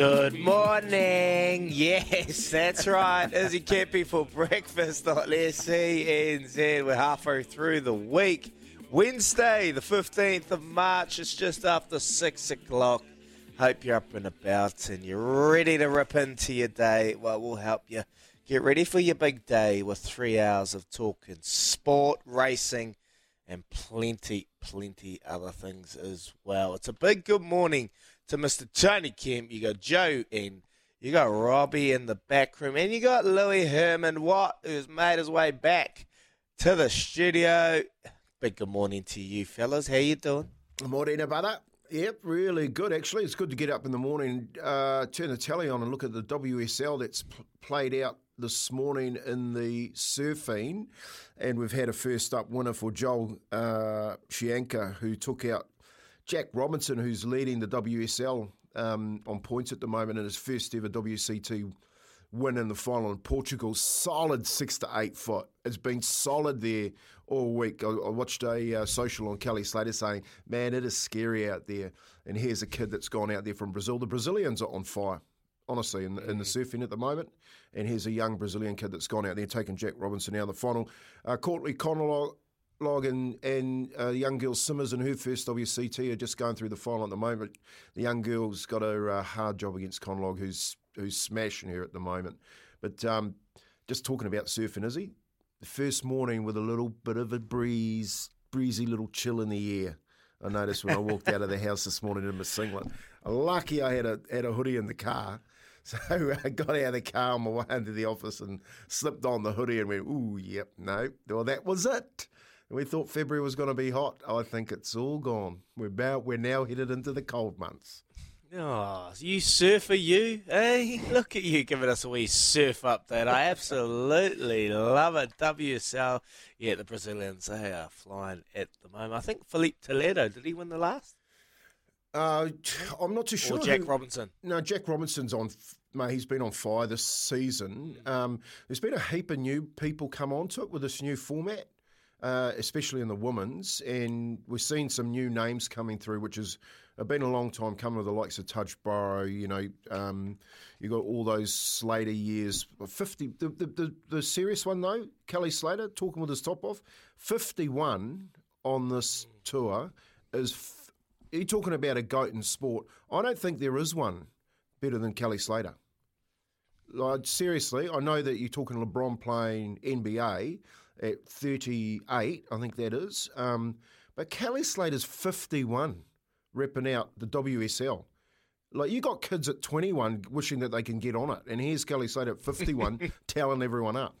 Good morning. Yes, that's right. Izzy Kempy for breakfast on SENZ. We're halfway through the week. Wednesday, the 15th of March. It's just after 6 o'clock. Hope you're up and about and you're ready to rip into your day. Well, we'll help you get ready for your big day with three hours of talking sport, racing, and plenty, plenty other things as well. It's a big good morning to Mr. Tony Kemp. You got Joe in. You got Robbie in the back room. And you got Louis Herman Watt, who's made his way back to the studio. Big good morning to you, fellas. How you doing? Morning, brother. Yep, really good actually. It's good to get up in the morning, uh, turn the telly on and look at the WSL that's p- played out this morning in the surfing. And we've had a first up winner for Joel uh, Chianca, who took out Jack Robinson, who's leading the WSL um, on points at the moment in his first ever WCT win in the final in Portugal. Solid six to eight foot. It's been solid there all week. I, I watched a uh, social on Kelly Slater saying, "Man, it is scary out there." And here's a kid that's gone out there from Brazil. The Brazilians are on fire. Honestly, in, in the surfing at the moment, and here's a young Brazilian kid that's gone out there taking Jack Robinson out of the final. Uh, Courtney Connell Log and, and uh, young girl Simmers and her first WCT are just going through the final at the moment. The young girl's got a uh, hard job against Conlogue, who's who's smashing her at the moment. But um, just talking about surfing, is he? The first morning with a little bit of a breeze, breezy little chill in the air. I noticed when I walked out of the house this morning in my singlet. Lucky I had a had a hoodie in the car. So I got out of the car on my way into the office and slipped on the hoodie and went, ooh, yep, no. Well, that was it. We thought February was going to be hot. I think it's all gone. We're about, we're now headed into the cold months. Oh, you surfer, you? Hey, look at you giving us a wee surf update. I absolutely love it. WSL, yeah, the Brazilians, they are flying at the moment. I think Filipe Toledo, did he win the last? Uh, I'm not too sure. Or Jack who- Robinson? No, Jack Robinson's on. Mate, he's been on fire this season. Um, there's been a heap of new people come onto it with this new format, uh, especially in the women's, and we're seeing some new names coming through, which has uh, been a long time coming with the likes of Touch Burrow. You know, um, you got all those Slater years. Fifty, the, the the the serious one though, Kelly Slater talking with his top off. Fifty-one on this tour is. F- you're talking about a goat in sport. I don't think there is one better than Kelly Slater. Like seriously, I know that you're talking LeBron playing NBA at 38, I think that is. Um, but Kelly Slater's 51, repping out the WSL. Like you got kids at 21 wishing that they can get on it, and here's Kelly Slater at 51 telling everyone up.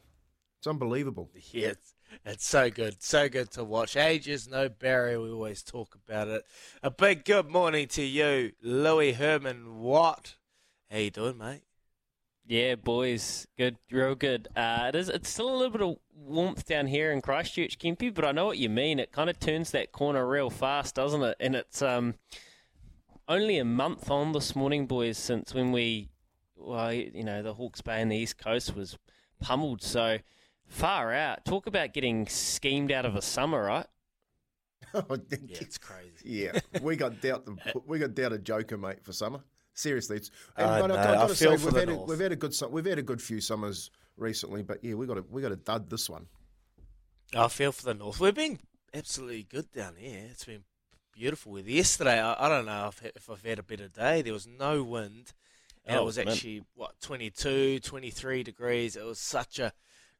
It's unbelievable. Yeah, it's, it's so good. So good to watch. Ages, no barrier. We always talk about it. A big good morning to you, Louis Herman Watt. How you doing, mate? Yeah, boys, good, real good. Uh, it is. It's still a little bit of warmth down here in Christchurch, Kempy, but I know what you mean. It kind of turns that corner real fast, doesn't it? And it's um only a month on this morning, boys, since when we, well, you know, the Hawke's Bay and the East Coast was pummeled. So far out. Talk about getting schemed out of a summer, right? Yeah, it's crazy. Yeah, we got doubt the, we got doubt a joker, mate, for summer. Seriously, it's I but know, gotta I say, feel for we've the had a, North. we've had a good we've had a good few summers recently, but yeah, we got a we got a dud this one. I feel for the north. We've been absolutely good down here. It's been beautiful weather. Yesterday, I, I don't know if, if I've had a better day. There was no wind, and Oh, it was man. actually what 22, 23 degrees. It was such a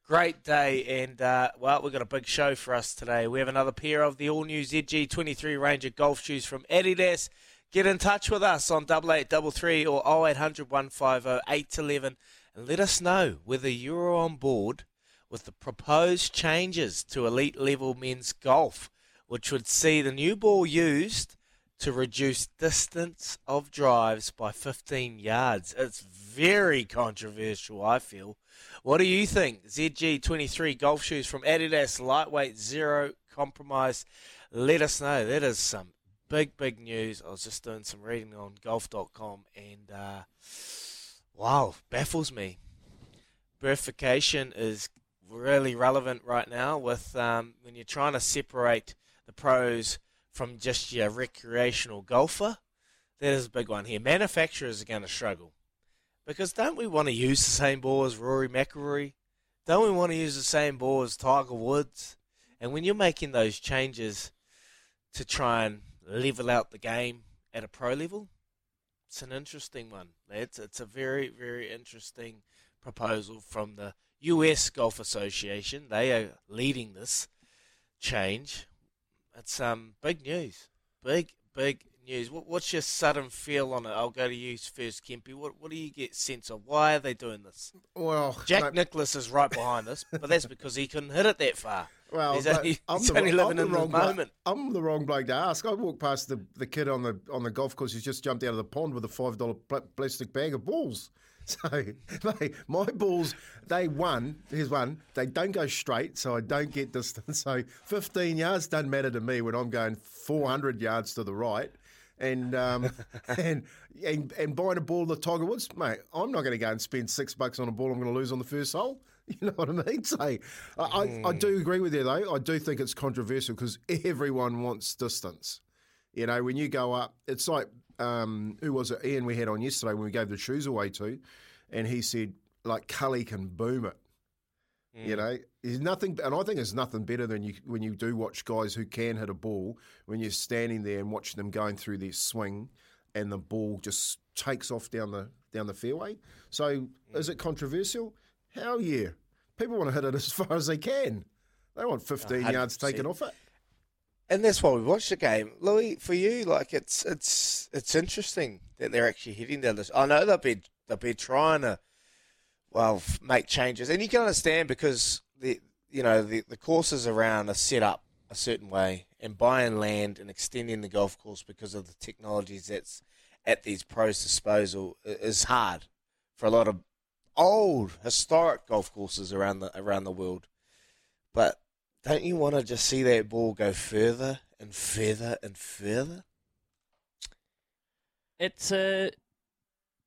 great day, and uh, well, we've got a big show for us today. We have another pair of the all new ZG23 Ranger golf shoes from Adidas. Get in touch with us on double eight double three or 0800 150 811 and let us know whether you're on board with the proposed changes to elite level men's golf, which would see the new ball used to reduce distance of drives by 15 yards. It's very controversial, I feel. What do you think? ZG23 golf shoes from Adidas, lightweight, zero compromise. Let us know. That is some big, big news. I was just doing some reading on golf.com and uh, wow, baffles me. Verification is really relevant right now with um, when you're trying to separate the pros from just your recreational golfer. that is a big one here. Manufacturers are going to struggle because don't we want to use the same ball as Rory McIlroy? Don't we want to use the same ball as Tiger Woods? And when you're making those changes to try and level out the game at a pro level, it's an interesting one. It's it's a very very interesting proposal from the U.S. Golf Association. They are leading this change. It's um big news, big big news. What, what's your sudden feel on it? I'll go to you first, Kempy. What what do you get sense of? Why are they doing this? Well, Jack mate, Nicklaus is right behind this, but that's because he couldn't hit it that far. Well, only, I'm the only I'm in the wrong bloke- moment. I'm the wrong bloke to ask. I walked past the, the kid on the on the golf course. He's just jumped out of the pond with a five dollar pl- plastic bag of balls. So, mate, my balls, they won. Here's one. They don't go straight, so I don't get distance. So, 15 yards doesn't matter to me when I'm going 400 yards to the right. And um, and, and and buying a ball the Tiger Woods, mate, I'm not going to go and spend six bucks on a ball I'm going to lose on the first hole. You know what I mean? So I, I, I do hmm. agree with you though. I do think it's controversial because everyone wants distance. You know, when you go up, it's like um, who was it? Ian we had on yesterday when we gave the shoes away to, and he said like Cully can boom it. You hmm. know, there's nothing, and I think there's nothing better than you when you do watch guys who can hit a ball when you're standing there and watching them going through their swing, and the ball just takes off down the down the fairway. So, is hmm. it controversial? Hell yeah! People want to hit it as far as they can. They want 15 yards 100%. taken off it. And that's why we watch the game, Louis. For you, like it's it's it's interesting that they're actually hitting down this. I know they'll be they'll be trying to, well, make changes, and you can understand because the you know the the courses around are set up a certain way, and buying land and extending the golf course because of the technologies that's at these pros' disposal is hard for a lot of old historic golf courses around the around the world. But don't you want to just see that ball go further and further and further? It's a,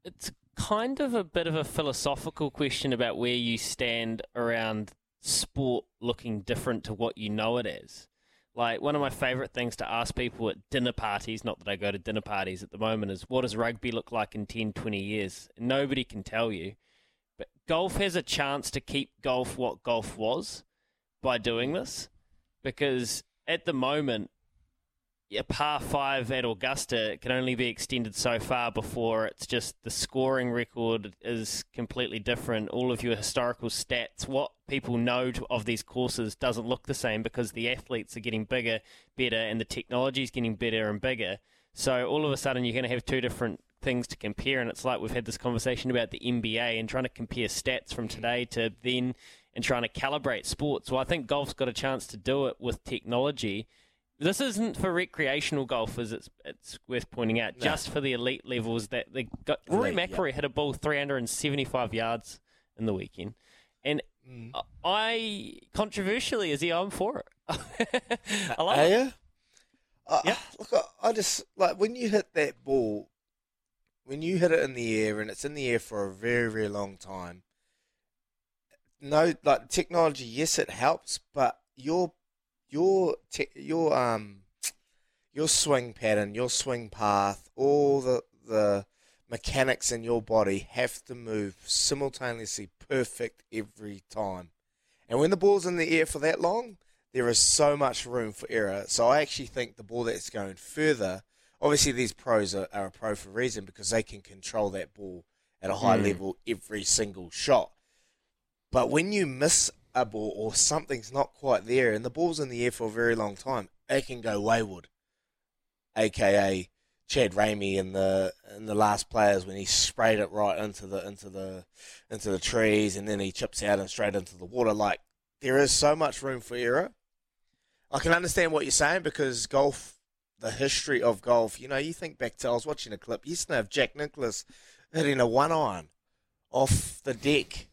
it's kind of a bit of a philosophical question about where you stand around sport looking different to what you know it as. Like one of my favorite things to ask people at dinner parties, not that I go to dinner parties at the moment, is what does rugby look like in 10, 20 years? Nobody can tell you. But golf has a chance to keep golf what golf was by doing this because at the moment a par five at Augusta can only be extended so far before it's just the scoring record is completely different. All of your historical stats, what people know of these courses, doesn't look the same because the athletes are getting bigger, better, and the technology is getting better and bigger. So all of a sudden, you're going to have two different things to compare, and it's like we've had this conversation about the NBA and trying to compare stats from today to then and trying to calibrate sports. Well, I think golf's got a chance to do it with technology. This isn't for recreational golfers. It's it's worth pointing out, No. just for the elite levels. That they got Rory McIlroy hit a ball 375 yards in the weekend, and Mm. I controversially, is he? I'm for it. I love Are it. you? I, Yeah. Look, I, I just like when you hit that ball, when you hit it in the air and it's in the air for a very, very long time. No, like technology, yes, it helps, but your your te- your um your swing pattern, your swing path, all the the mechanics in your body have to move simultaneously perfect every time. And when the ball's in the air for that long, there is so much room for error. So I actually think the ball that's going further, obviously these pros are, are a pro for a reason because they can control that ball at a high Mm. level every single shot. But when you miss a ball or something's not quite there and the ball's in the air for a very long time, it can go wayward. AKA Chad Ramey in the in the last players when he sprayed it right into the into the into the trees and then he chips out and straight into the water. Like there is so much room for error. I can understand what you're saying because golf, the history of golf. You know, you think back to I was watching a clip. You used to have Jack Nicklaus hitting a one iron off the deck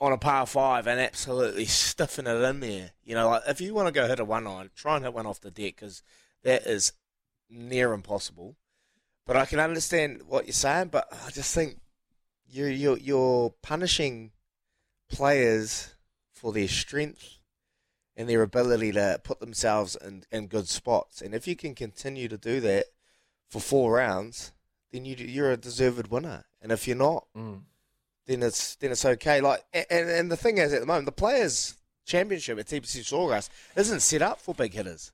on a par five and absolutely stiffing it in there. You know, like if you want to go hit a one iron, try and hit one off the deck because that is near impossible. But I can understand what you're saying. But I just think you're you're, you're punishing players for their strength and their ability to put themselves in, in good spots. And if you can continue to do that for four rounds, then you you're a deserved winner. And if you're not, Mm. then it's then it's okay. Like and and the thing is, at the moment, the players' championship at TPC Sawgrass isn't set up for big hitters.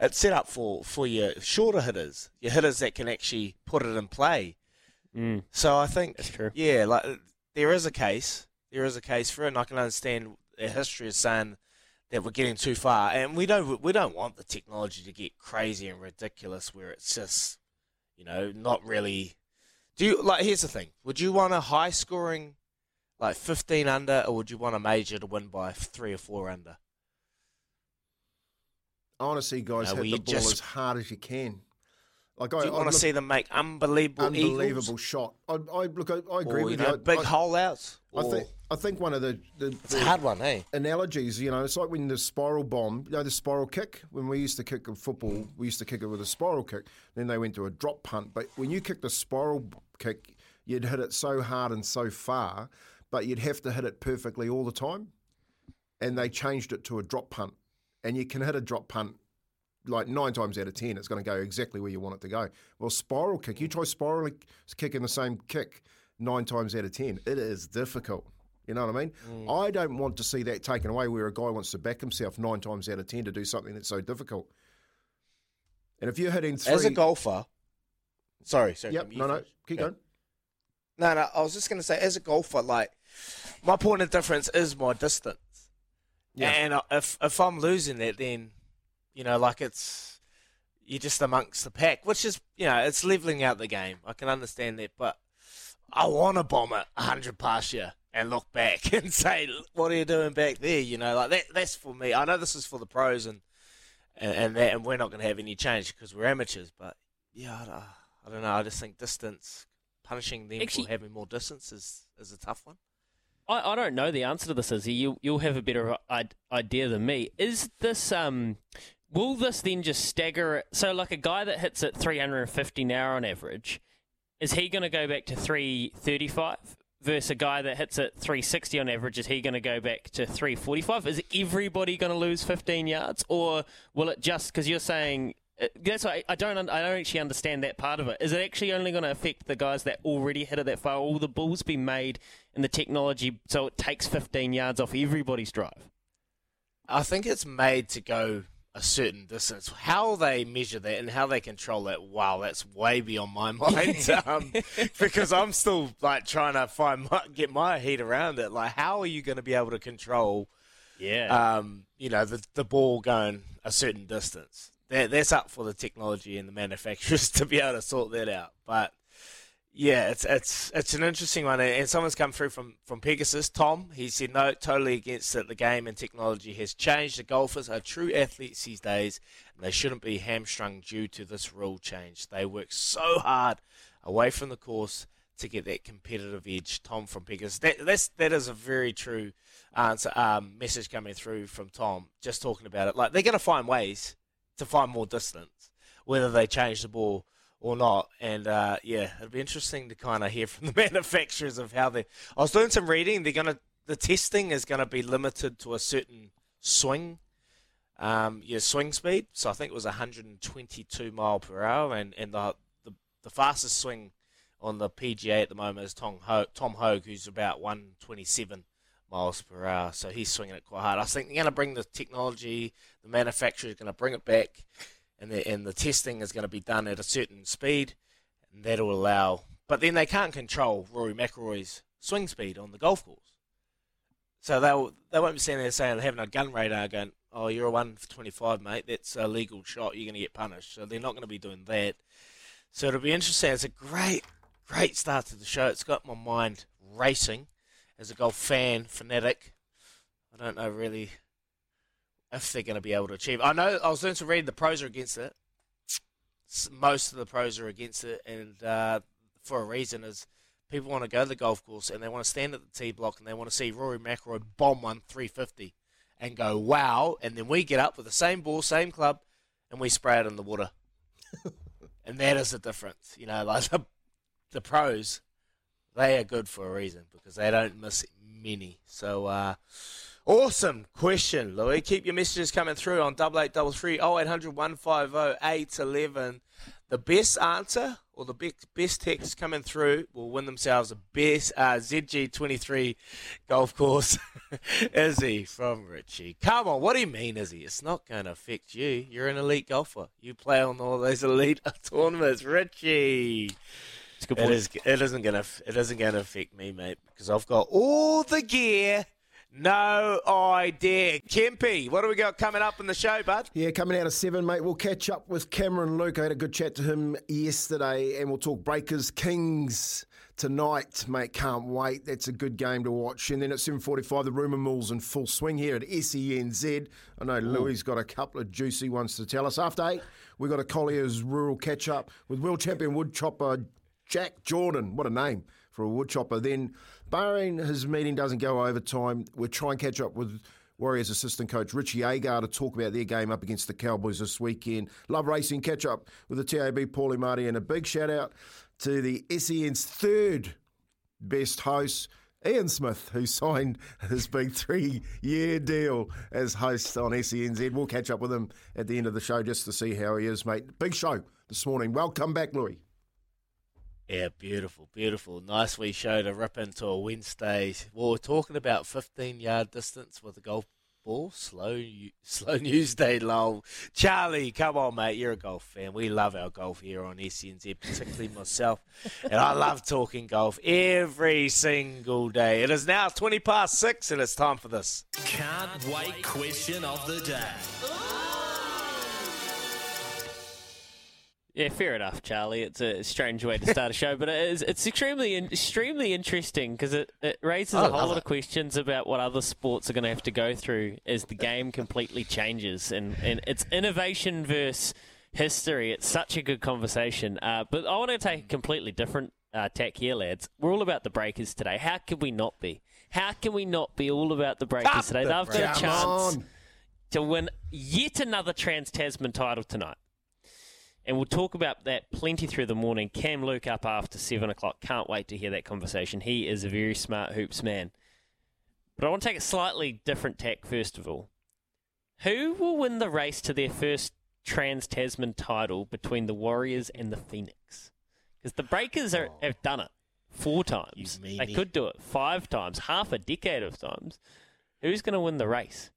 It's set up for for your shorter hitters, your hitters that can actually put it in play. Mm. So I think, That's true. yeah, like there is a case, there is a case for it, and I can understand the history of saying that we're getting too far, and we don't we don't want the technology to get crazy and ridiculous where it's just, you know, not really. Do you like? Here's the thing: Would you want a high scoring, like 15 under, or would you want a major to win by three or four under? Honestly, guys, No, hit the ball just- as hard as you can. Like I, Do you I want to see them make unbelievable, unbelievable eagles, shot. I, I look. I, I agree or, you with know, you. big I, hole outs? I think. I think one of the, the, it's a the hard one, hey. analogies, you know, it's like when the spiral bomb, you know, the spiral kick. When we used to kick in football, we used to kick it with a spiral kick. Then they went to a drop punt. But when you kicked a spiral kick, you'd hit it so hard and so far, but you'd have to hit it perfectly all the time. And they changed it to a drop punt, and you can hit a drop punt like nine times out of ten, it's going to go exactly where you want it to go. Well, spiral kick, you try spiral kicking the same kick nine times out of ten, it is difficult. You know what I mean? Mm. I don't want to see that taken away where a guy wants to back himself nine times out of ten to do something that's so difficult. And if you're hitting three, As a golfer, sorry, sorry. yep, no, no, keep Yeah. going. No, no, I was just going to say, as a golfer, like, my point of difference is my distance. Yeah. And if if I'm losing that, then, you know, like it's, you're just amongst the pack, which is, you know, it's leveling out the game. I can understand that, but I want to bomb it 100 past you and look back and say, what are you doing back there? You know, like that. that's for me. I know this is for the pros and, and, and that, and we're not going to have any change because we're amateurs, but yeah, I, don't- I don't know. I just think distance, punishing them Actually- for having more distance is, is a tough one. I, I don't know the answer to this, Is You you'll have a better idea than me. Is this um will this then just stagger it? So like a guy that hits at 350 now on average, is he going to go back to 335 versus a guy that hits at 360 on average? Is he going to go back to 345? Is everybody going to lose 15 yards, or will it just because you're saying? uh, That's why I don't. I don't actually understand that part of it. Is it actually only going to affect the guys that already hit it that far? Will the balls be made in the technology so it takes 15 yards off everybody's drive? I think it's made to go a certain distance. How they measure that and how they control that, wow, that's way beyond my mind. um, because I'm still like trying to find my, get my head around it. Like, how are you going to be able to control, Yeah. um, you know, the the ball going a certain distance? That that's up for the technology and the manufacturers to be able to sort that out. But yeah, it's it's it's an interesting one, and someone's come through from, from Pegasus. Tom, he said no, totally against it. The game and technology has changed. The golfers are true athletes these days, and they shouldn't be hamstrung due to this rule change. They work so hard away from the course to get that competitive edge. Tom from Pegasus, that that's that is a very true answer. Um, message coming through from Tom, just talking about it. Like they're going to find ways to find more distance, whether they change the ball or not. And uh, yeah, it'll be interesting to kind of hear from the manufacturers of how they. I was doing some reading. They're gonna the testing is gonna be limited to a certain swing, um, your swing speed. So I think it was 122 mile per hour, and and the the, the fastest swing on the PGA at the moment is Tom Hogue, Tom Hogue, who's about 127 miles per hour. So he's swinging it quite hard. I think they're going to bring the technology. The manufacturer is going to bring it back, and the and the testing is going to be done at a certain speed, and that'll allow. But then they can't control Rory McIlroy's swing speed on the golf course. So they'll they won't be standing there saying having a gun radar going, oh you're a one for twenty five mate, that's a legal shot, you're going to get punished. So they're not going to be doing that. So it'll be interesting. It's a great great start to the show. It's got my mind racing as a golf fan fanatic. I don't know really if they're going to be able to achieve. I know I was doing some reading. The pros are against it. Most of the pros are against it, and uh, for a reason is people want to go to the golf course and they want to stand at the tee block and they want to see Rory McIlroy bomb one 350 and go wow, and then we get up with the same ball, same club, and we spray it in the water. and that is the difference, you know. Like the, the pros, they are good for a reason because they don't miss many. So, uh, awesome question, Louis. Keep your messages coming through on double eight double three oh eight hundred one five oh eight eleven. The best answer or the best, best text coming through will win themselves a best uh, ZG23 golf course. Izzy from Richie. Come on, what do you mean, Izzy? It's not going to affect you. You're an elite golfer. You play on all those elite tournaments, Richie. It is. It isn't gonna. It isn't gonna affect me, mate, because I've got all the gear. No idea. Kempy, what do we got coming up in the show, bud? Yeah, coming out of seven, mate. We'll catch up with Cameron Luke. I had a good chat to him yesterday, and we'll talk Breakers Kings tonight, mate. Can't wait. That's a good game to watch. And then at seven forty-five, the rumour mill's in full swing here at SENZ. I know Louis got a couple of juicy ones to tell us. After eight, we've got a Collier's rural catch up with world champion wood chopper Jack Jordan. What a name for a wood chopper. Then, barring his meeting doesn't go overtime, we'll try and catch up with Warriors assistant coach Richie Agar to talk about their game up against the Cowboys this weekend. Love racing, catch up with the TAB Paulie Marty, and a big shout out to the SEN's third best host. Ian Smith, who signed his big three year deal as host on SENZ. We'll catch up with him at the end of the show just to see how he is, mate. Big show this morning. Welcome back, Louis. Yeah, beautiful, beautiful. Nice wee show to rip into a Wednesday. Well, we're talking about 15 yard distance with a golf ball. Slow, slow news day, lol. Charlie, come on, mate. You're a golf fan. We love our golf here on SNZ, particularly myself. And I love talking golf every single day. It is now 20 past six, and it's time for this. Can't wait question of the day. Yeah, fair enough, Charlie. It's a strange way to start a show, but it is, it's extremely extremely interesting because it, it raises a whole lot it. of questions about what other sports are going to have to go through as the game completely changes and, and it's innovation versus history. It's such a good conversation. Uh, but I want to take a completely different uh, tack here, lads. We're all about the breakers today. How can we not be? How can we not be all about the breakers Up today? the They've got a chance on. to win yet another Trans Tasman title tonight. And we'll talk about that plenty through the morning. Cam Luke up after 7 o'clock. Can't wait to hear that conversation. He is a very smart hoops man. But I want to take a slightly different tack first of all. Who will win the race to their first Trans Tasman title between the Warriors and the Phoenix? Because the Breakers are, oh. have done it four times. They could do it five times, half a decade of times. Who's going to win the race?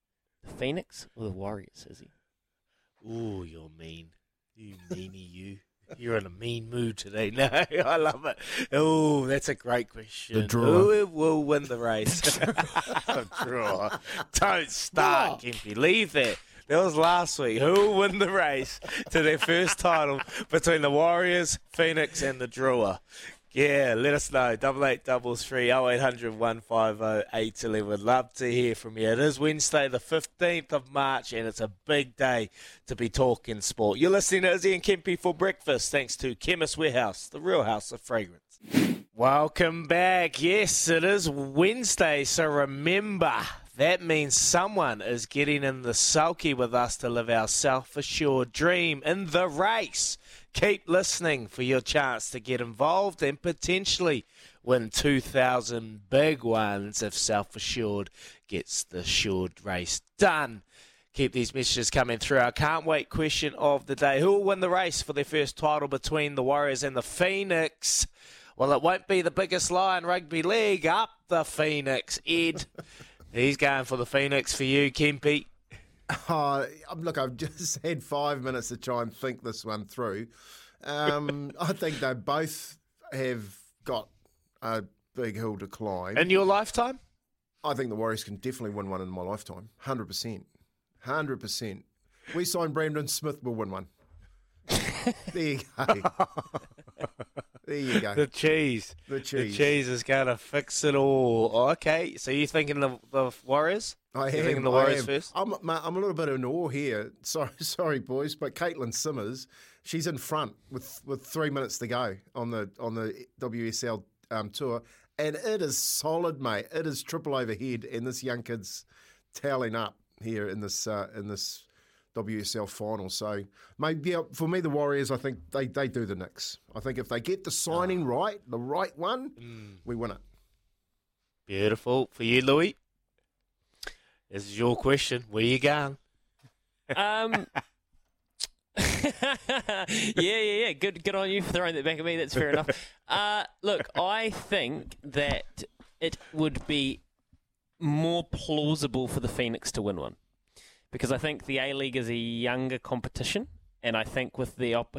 The Phoenix or the Warriors, is he? Ooh, you're mean. You meanie, you. You're in a mean mood today. No, I love it. Oh, that's a great question. The drawer. Who will win the race? the drawer. Don't start, Gimpy. Leave that. That was last week. Who will win the race to their first title between the Warriors, Phoenix, and the drawer? Yeah, let us know. Double eight double three oh eight hundred one five oh eight eleven. Love to hear from you. It is Wednesday, the fifteenth of March, and it's a big day to be talking sport. You're listening to Izzy and Kempy for breakfast, thanks to Chemist Warehouse, the real house of fragrance. Welcome back. Yes, it is Wednesday, so remember that means someone is getting in the sulky with us to live our self assured dream in the race. Keep listening for your chance to get involved and potentially win 2,000 big ones if self assured gets the assured race done. Keep these messages coming through. Our can't wait question of the day. Who will win the race for their first title between the Warriors and the Phoenix? Well, it won't be the biggest lion rugby league. Up the Phoenix. Ed, he's going for the Phoenix for you, Kempy. Oh, look, I've just had five minutes to try and think this one through. Um, I think they both have got a big hill to climb. In your lifetime? I think the Warriors can definitely win one in my lifetime. 100%. 100%. We signed Brandon Smith, we'll win one. there you go. there you go. The cheese. The cheese. The cheese. cheese is going to fix it all. Okay, so you're thinking the, the Warriors? I am. thinking the Warriors first? I'm, I'm a little bit in awe here. Sorry, sorry, boys, but Caitlin Simmers, she's in front with, with three minutes to go on the on the WSL um, tour, and it is solid, mate. It is triple overhead, and this young kid's toweling up here in this uh, in this WSL final. So, maybe yeah, for me, the Warriors, I think they they do the Nix. I think if they get the signing right, the right one, we win it. Beautiful. For you, Louis? This is your question. Where you going? Um, yeah, yeah, yeah. Good, good on you for throwing that back at me. That's fair enough. Uh, look, I think that it would be more plausible for the Phoenix to win one because I think the A League is a younger competition, and I think with the op-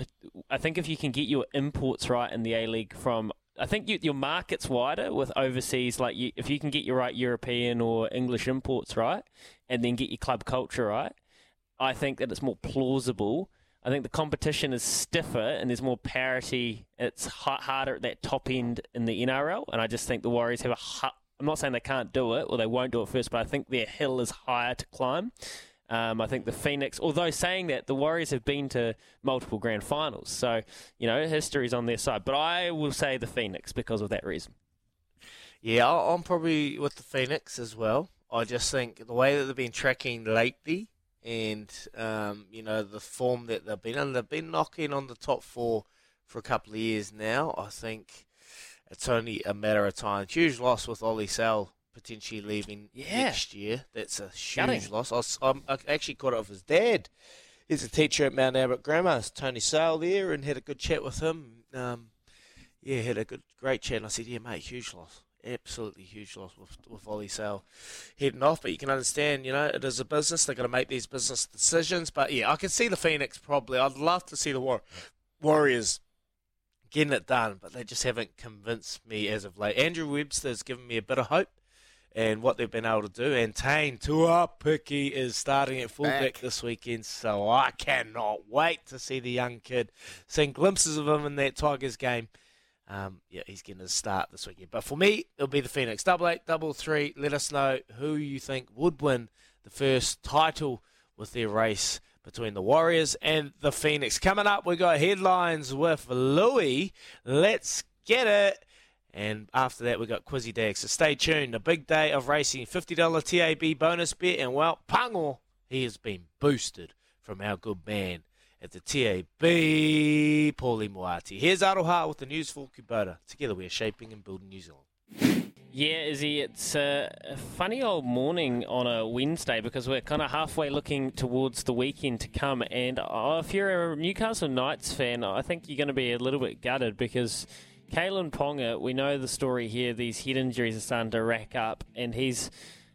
I think if you can get your imports right in the A League from I think you, your market's wider with overseas. Like you, if you can get your right European or English imports right, and then get your club culture right, I think that it's more plausible. I think the competition is stiffer and there's more parity. It's harder at that top end in the NRL, and I just think the Warriors have a. I'm not saying they can't do it or they won't do it first, but I think their hill is higher to climb. Um, I think the Phoenix, although saying that, the Warriors have been to multiple grand finals. So, you know, history's on their side. But I will say the Phoenix because of that reason. Yeah, I'm probably with the Phoenix as well. I just think the way that they've been tracking lately and, um, you know, the form that they've been in, they've been knocking on the top four for a couple of years now. I think it's only a matter of time. Huge loss with Ollie Sail potentially leaving yeah. next year. That's a huge loss. I, was, I actually caught up with his dad. He's a teacher at Mount Albert Grammar. It's Tony Sail there, and had a good chat with him. Um, yeah, had a good, great chat. And I said, "Yeah, mate, huge loss, absolutely huge loss with with Ollie Sail heading off." But you can understand, you know, it is a business. They're going to make these business decisions. But yeah, I can see the Phoenix probably. I'd love to see the War- Warriors getting it done, but they just haven't convinced me as of late. Andrew Webster's given me a bit of hope and what they've been able to do. And Taine Tuaupiki is starting at fullback this weekend, so I cannot wait to see the young kid. Seeing glimpses of him in that Tigers game. Um, yeah, he's getting his start this weekend. But for me, it'll be the Phoenix. Double eight, double three. Let us know who you think would win the first title with their race between the Warriors and the Phoenix. Coming up, we got headlines with Louis. Let's get it. And after that, we got Quizzy Dag. So stay tuned. A big day of racing. $50 TAB bonus bet. And well, Pango, he has been boosted from our good man at the TAB, Paulie Moati. Here's Aroha with the news for Kubota. Together we are shaping and building New Zealand. Yeah, Izzy, it's a funny old morning on a Wednesday because we're kind of halfway looking towards the weekend to come. And oh, if you're a Newcastle Knights fan, I think you're going to be a little bit gutted because Kalyn Ponga, we know the story here. These head injuries are starting to rack up, and he's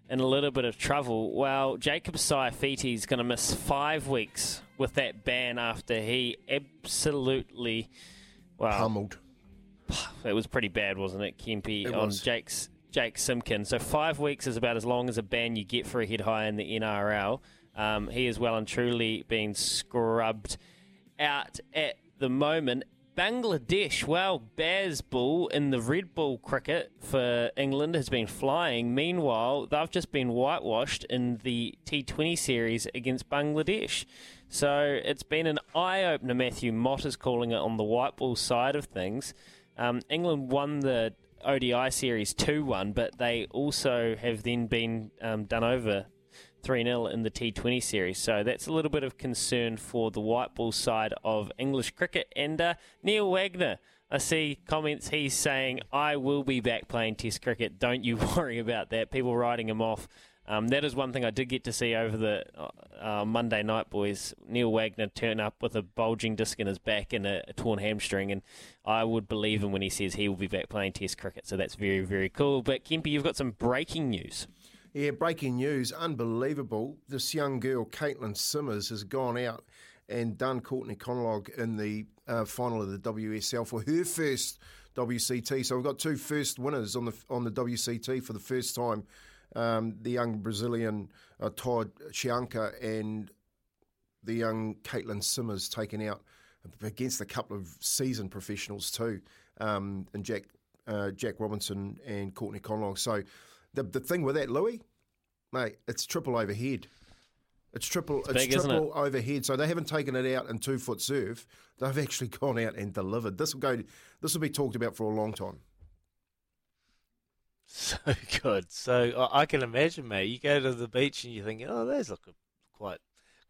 in a little bit of trouble. Well, Jacob Saifiti is going to miss five weeks with that ban after he absolutely, well, pummeled. It was pretty bad, wasn't it, Kempy, on Jake's Jake Simpkin. So five weeks is about as long as a ban you get for a head high in the NRL. Um, he is well and truly being scrubbed out at the moment. Bangladesh, well, Bazball in the red ball cricket for England has been flying. Meanwhile, they've just been whitewashed in the T20 series against Bangladesh. So it's been an eye opener, Matthew Mott is calling it on the white ball side of things. Um, England won the ODI series 2 1, but they also have then been um, done over 3 0 in the T20 series. So that's a little bit of concern for the white ball side of English cricket. And uh, Neil Wagner, I see comments he's saying, I will be back playing Test cricket. Don't you worry about that. People writing him off. Um, that is one thing I did get to see over the uh, Monday night, boys. Neil Wagner turn up with a bulging disc in his back and a, a, torn hamstring, and I would believe him when he says he will be back playing Test cricket. So that's very, very cool. But Kempy, you've got some breaking news. Yeah, breaking news, unbelievable. This young girl, Caitlin Simmers, has gone out and done Courtney Conlogue in the uh, final of the WSL for her first WCT. So we've got two first winners on the on the WCT for the first time. Um, the young Brazilian uh, Todd Chianca and the young Caitlin Simmers taken out against a couple of seasoned professionals too, um, and Jack uh, Jack Robinson and Courtney Conlogue. So the the thing with that, Louis, mate, it's triple overhead. It's triple. It's, it's big, triple overhead. So they haven't taken it out in two foot serve. They've actually gone out and delivered. This will go. This will be talked about for a long time. So good. So I can imagine, mate. You go to the beach and you think, oh, those look quite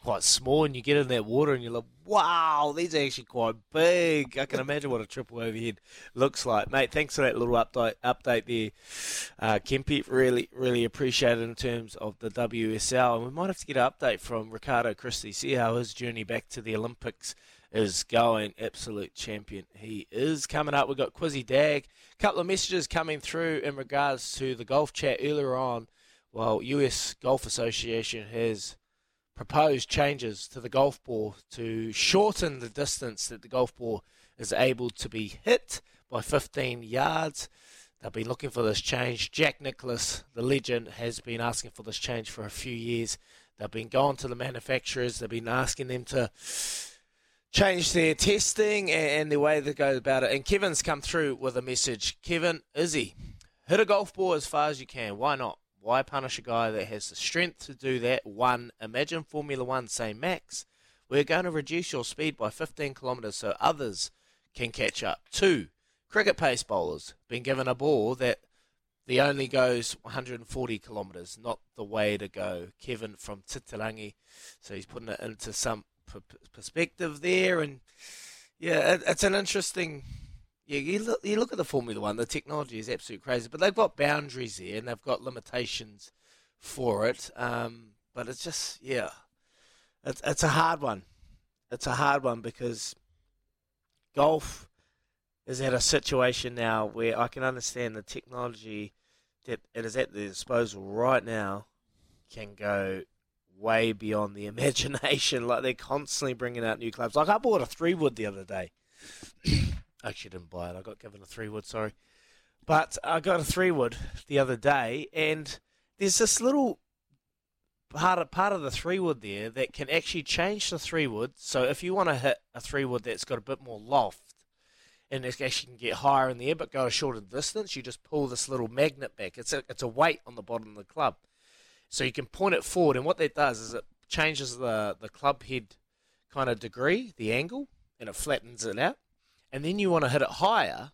quite small, and you get in that water and you're like, wow, these are actually quite big. I can imagine what a triple overhead looks like, mate. Thanks for that little update update there, uh, Kempy. Really, really appreciate it in terms of the WSL, and we might have to get an update from Ricardo Christie, see how his journey back to the Olympics is going. Absolute champion he is. Coming up, we've got Quizzy Dag. A couple of messages coming through in regards to the golf chat earlier on. Well, US Golf Association has proposed changes to the golf ball to shorten the distance that the golf ball is able to be hit by 15 yards. They've been looking for this change. Jack Nicklaus, the legend, has been asking for this change for a few years. They've been going to the manufacturers, they've been asking them to change their testing and the way they go about it. And Kevin's come through with a message. Kevin, Izzy, hit a golf ball as far as you can. Why not? Why punish a guy that has the strength to do that? One, imagine Formula One say, Max, we're going to reduce your speed by 15 kilometres so others can catch up. Two, cricket pace bowlers been given a ball that the only goes 140 kilometres, not the way to go. Kevin from Titirangi, so he's putting it into some perspective there, and yeah, it's an interesting yeah, you look, you look at the Formula One, the technology is absolutely crazy, but they've got boundaries there and they've got limitations for it. Um, but it's just, yeah, it's, it's a hard one. It's a hard one because golf is at a situation now where I can understand the technology that it is at the disposal right now can go way beyond the imagination. Like they're constantly bringing out new clubs. Like I bought a three wood the other day. Actually, didn't buy it. I got given a three wood. Sorry, but I got a three wood the other day, and there's this little part of part of the three wood there that can actually change the three wood. So if you want to hit a three wood that's got a bit more loft, and it actually can get higher in the air but go a shorter distance, you just pull this little magnet back. It's a it's a weight on the bottom of the club, so you can point it forward. And what that does is it changes the the club head kind of degree, the angle, and it flattens it out and then you want to hit it higher,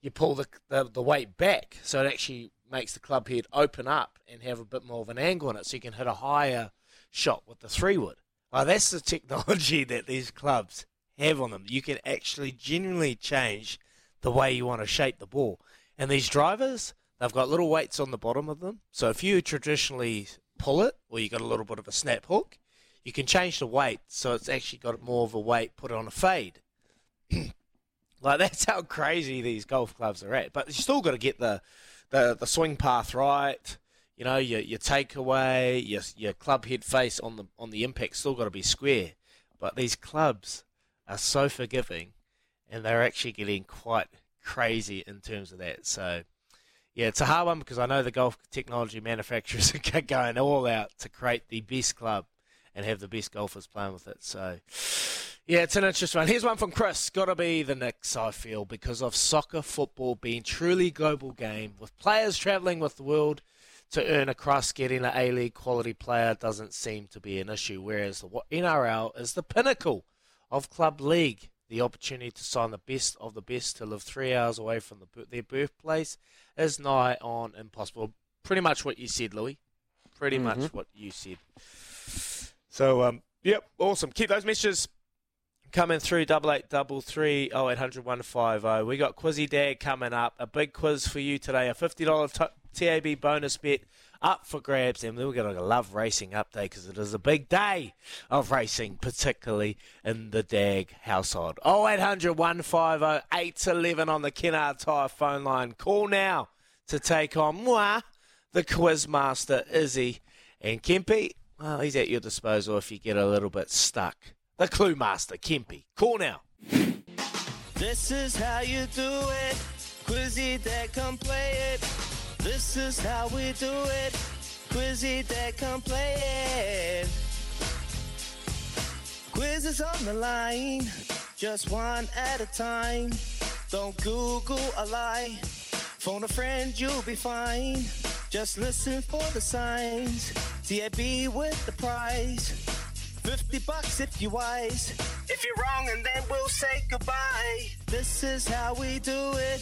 you pull the, the, the weight back so it actually makes the club head open up and have a bit more of an angle on it so you can hit a higher shot with the three wood. Well, that's the technology that these clubs have on them. You can actually genuinely change the way you want to shape the ball. And these drivers, they've got little weights on the bottom of them. So if you traditionally pull it, or you got a little bit of a snap hook, you can change the weight so it's actually got more of a weight put on a fade. Like that's how crazy these golf clubs are at. But you still got to get the, the the swing path right. You know, your your takeaway, your your club head face on the on the impact still got to be square. But these clubs are so forgiving, and they're actually getting quite crazy in terms of that. So. Yeah, it's a hard one because I know the golf technology manufacturers are going all out to create the best club and have the best golfers playing with it. So, yeah, it's an interesting one. Here's one from Chris. Got to be the Nix, I feel, because of soccer, football being truly global game with players travelling with the world to earn a crust. Getting an A League quality player doesn't seem to be an issue, whereas the NRL is the pinnacle of club league. The opportunity to sign the best of the best to live three hours away from the, their birthplace is nigh on impossible. Pretty much what you said, Louis. Pretty mm-hmm. much what you said. So, um, yep, awesome. Keep those messages coming through double eight double three oh eight hundred one five oh. We got Quizzy Dag coming up. A big quiz for you today. A fifty dollar TAB bonus bet up for grabs, and then we're going to love racing update because it is a big day of racing, particularly in the Dag household. Oh eight hundred one five oh eight eleven on the Kennard Tire phone line. Call now to take on moi, the Quizmaster Izzy and Kempy. Well, he's at your disposal if you get a little bit stuck the Clue Master, Kempy. Call now. This is how you do it. Quizzy that come play it. This is how we do it. Quizzy that come play it. Quiz is on the line, just one at a time. Don't Google a lie. Phone a friend, you'll be fine. Just listen for the signs. TAB with the prize. 50 bucks if you're wise. If you're wrong, and then we'll say goodbye. This is how we do it.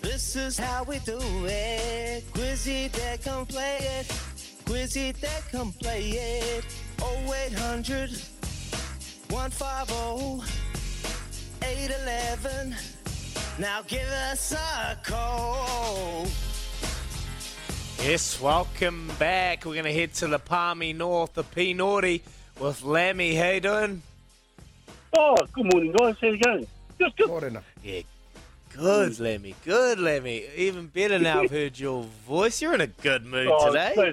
This is how we do it. Quizzy that come play it. Quizzy that come play it. 0800 150 811. Now give us a call. Yes, welcome back. We're going to head to the Palmy North, the P Naughty, with Lammy. How you doing? Oh, good morning, guys. How you going? Just good. Morena. Yeah, good, Lemmy. Good, Lemmy. Even better now I've heard your voice. You're in a good mood Oh, today. so-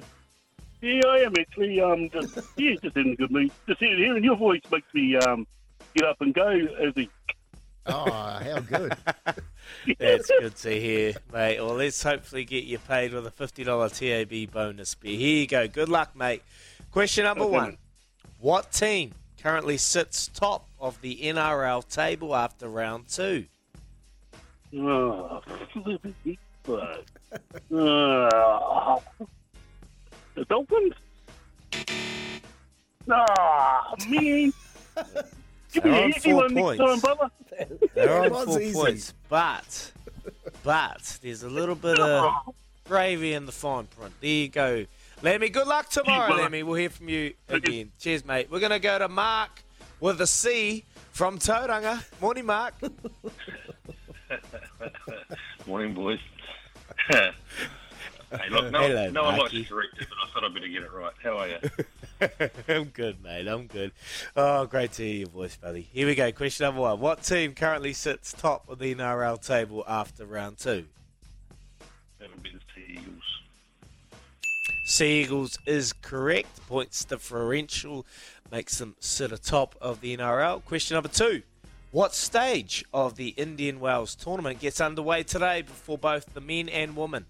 yeah, I am actually. Um, just yeah, just in a good mood. Just hearing, hearing your voice makes me um get up and go. As a, Oh, how good. That's good to hear, mate. Well, let's hopefully get you paid with a $50 TAB bonus beer. Here you go. Good luck, mate. Question number Okay, one. What team currently sits top of the NRL table after round two? oh, fuck. Uh, the Dolphins. Ah, man. Give me They're an easy four one points. next time, brother. They're on four easy. points, but but there's a little bit of gravy in the fine print. There you go, Lemmy. Good luck tomorrow, brother. Lemmy. We'll hear from you again. Cheers, mate. We're gonna go to Mark with a C from Tauranga. Morning, Mark. Morning, boys. hey, look, no, Hello, no one likes Marky. to correct it, but I thought I'd better get it right. How are you? I'm good, mate. I'm good. Oh, great to hear your voice, buddy. Here we go. Question number one: What team currently sits top of the NRL table after round two? That'll be the Sea Eagles. Sea Eagles is correct. Points differential makes them sit atop of the NRL. Question number two. What stage of the Indian Wells tournament gets underway today before both the men and women?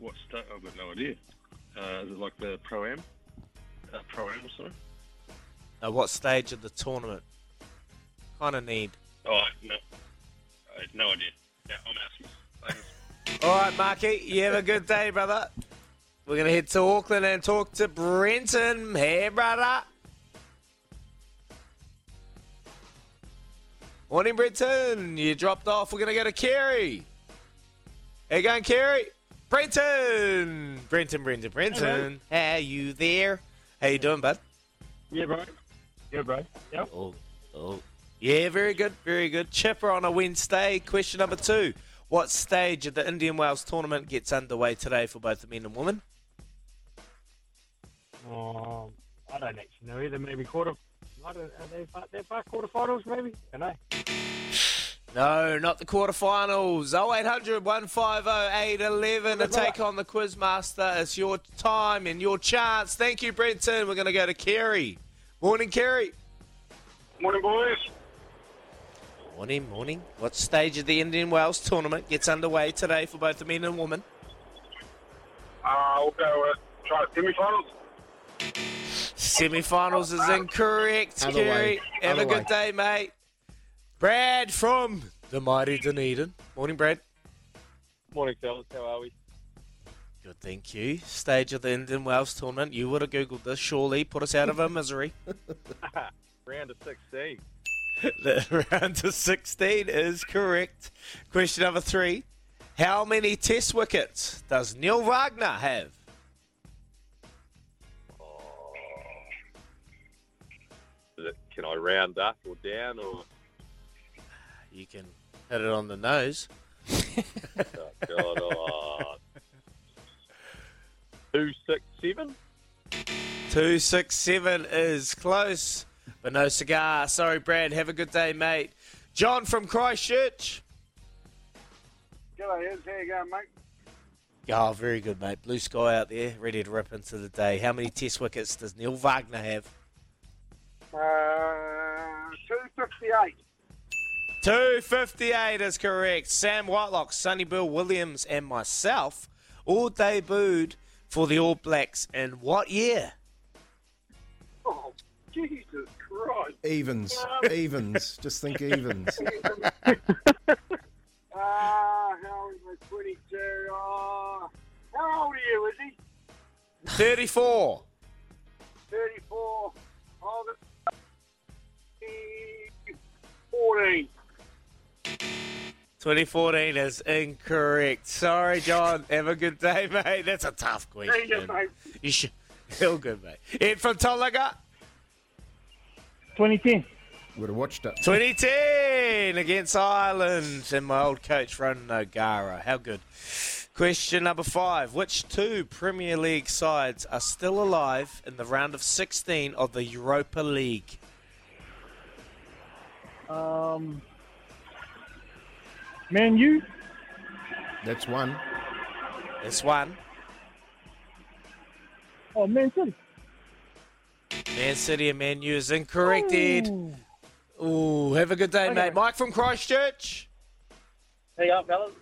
What state? I've got no idea. Uh, is it like the Pro Am? Uh, Pro Am, sorry? Uh, what stage of the tournament? Kind of need. Oh, no. I had no idea. Yeah, I'm asking. All right, Marky, you have a good day, brother. We're going to head to Auckland and talk to Brenton. Hey, brother. Morning, Brenton. You dropped off. We're going to go to Kerry. How you going, Kerry? Brenton. Brenton, Brenton, Brenton. are you there? How you doing, bud? Yeah, bro. Yeah, bro. Yep. Oh, oh. Yeah, very good, very good. Chipper on a Wednesday. Question number two. What stage of the Indian Wells tournament gets underway today for both the men and women? Um, I don't actually know either. Maybe quarter. I don't, are they, far- they're far quarterfinals, maybe? Don't know. No, not the quarterfinals. 0800 150 811 to take on the Quizmaster. It's your time and your chance. Thank you, Brenton. We're going to go to Kerry. Morning, Kerry. Morning, boys. Morning, morning. What stage of the Indian Wells tournament gets underway today for both the men and women? Uh, we'll go with try semi-finals. Semi-finals is incorrect, Other Kerry. way. Have a Other good day, mate. Brad from the mighty Dunedin. Morning, Brad. Morning, fellas. How are we? Good, thank you. Stage of the Indian Wells tournament. You would have googled this, surely. Put us out of our misery. Round of 16. the round to 16 is correct. Question number three. How many test wickets does Neil Wagner have? Oh. Can I round up or down or? You can hit it on the nose. Oh, God, oh. Two, six, seven? 267 is close, but no cigar. Sorry, Brad. Have a good day, mate. John from Christchurch. G'day, Eds. How you going, mate? Oh, very good, mate. Blue sky out there, ready to rip into the day. How many test wickets does Neil Wagner have? Uh, 258. 258 is correct. Sam Whitelock, Sonny Bill Williams, and myself all debuted for the All Blacks in what year? Oh, Jesus Christ. Evens. Evens. Just think evens. Ah, how old was 22? Oh, how old are you, is he? 34. 34. August 14. 2014 is incorrect. Sorry, John. Have a good day, mate. That's a tough question. There you mate. You should. Feel good, mate. Ed from Tolaga. 2010. Would have watched it. 2010 against Ireland and my old coach, Ronan O'Gara. How good. Question number five. Which two Premier League sides are still alive in the round of 16 of the Europa League? Um, Man U. That's one. That's one. Oh, Man City. Man City and Man U is incorrect, Ed. Ooh, have a good day, mate. Mike from Christchurch. Hey up, fellas.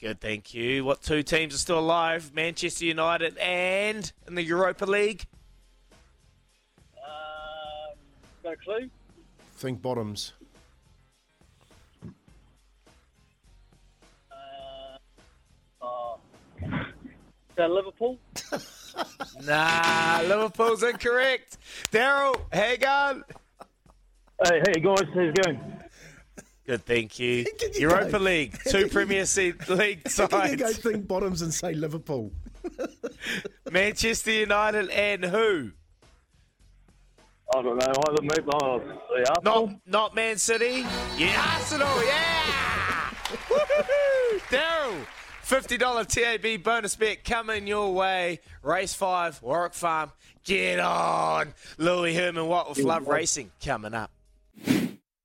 Good, thank you. What two teams are still alive? Manchester United and in the Europa League? Um, got a clue? Think bottoms. That Liverpool? Nah, Liverpool's incorrect. Daryl, hang on. Hey, hey guys, how's it going? Good, thank you. You Europa go? League, two Premier Se- League How can you go think bottoms and say Liverpool? Manchester United and who? I don't know. I haven't moved on. The Arsenal? Not, not Man City. Yeah, Arsenal. Yeah. Woohoo! Daryl, fifty dollar TAB bonus bet coming your way. Race five, Warwick Farm. Get on, Louis Herman. What with Love Racing coming up?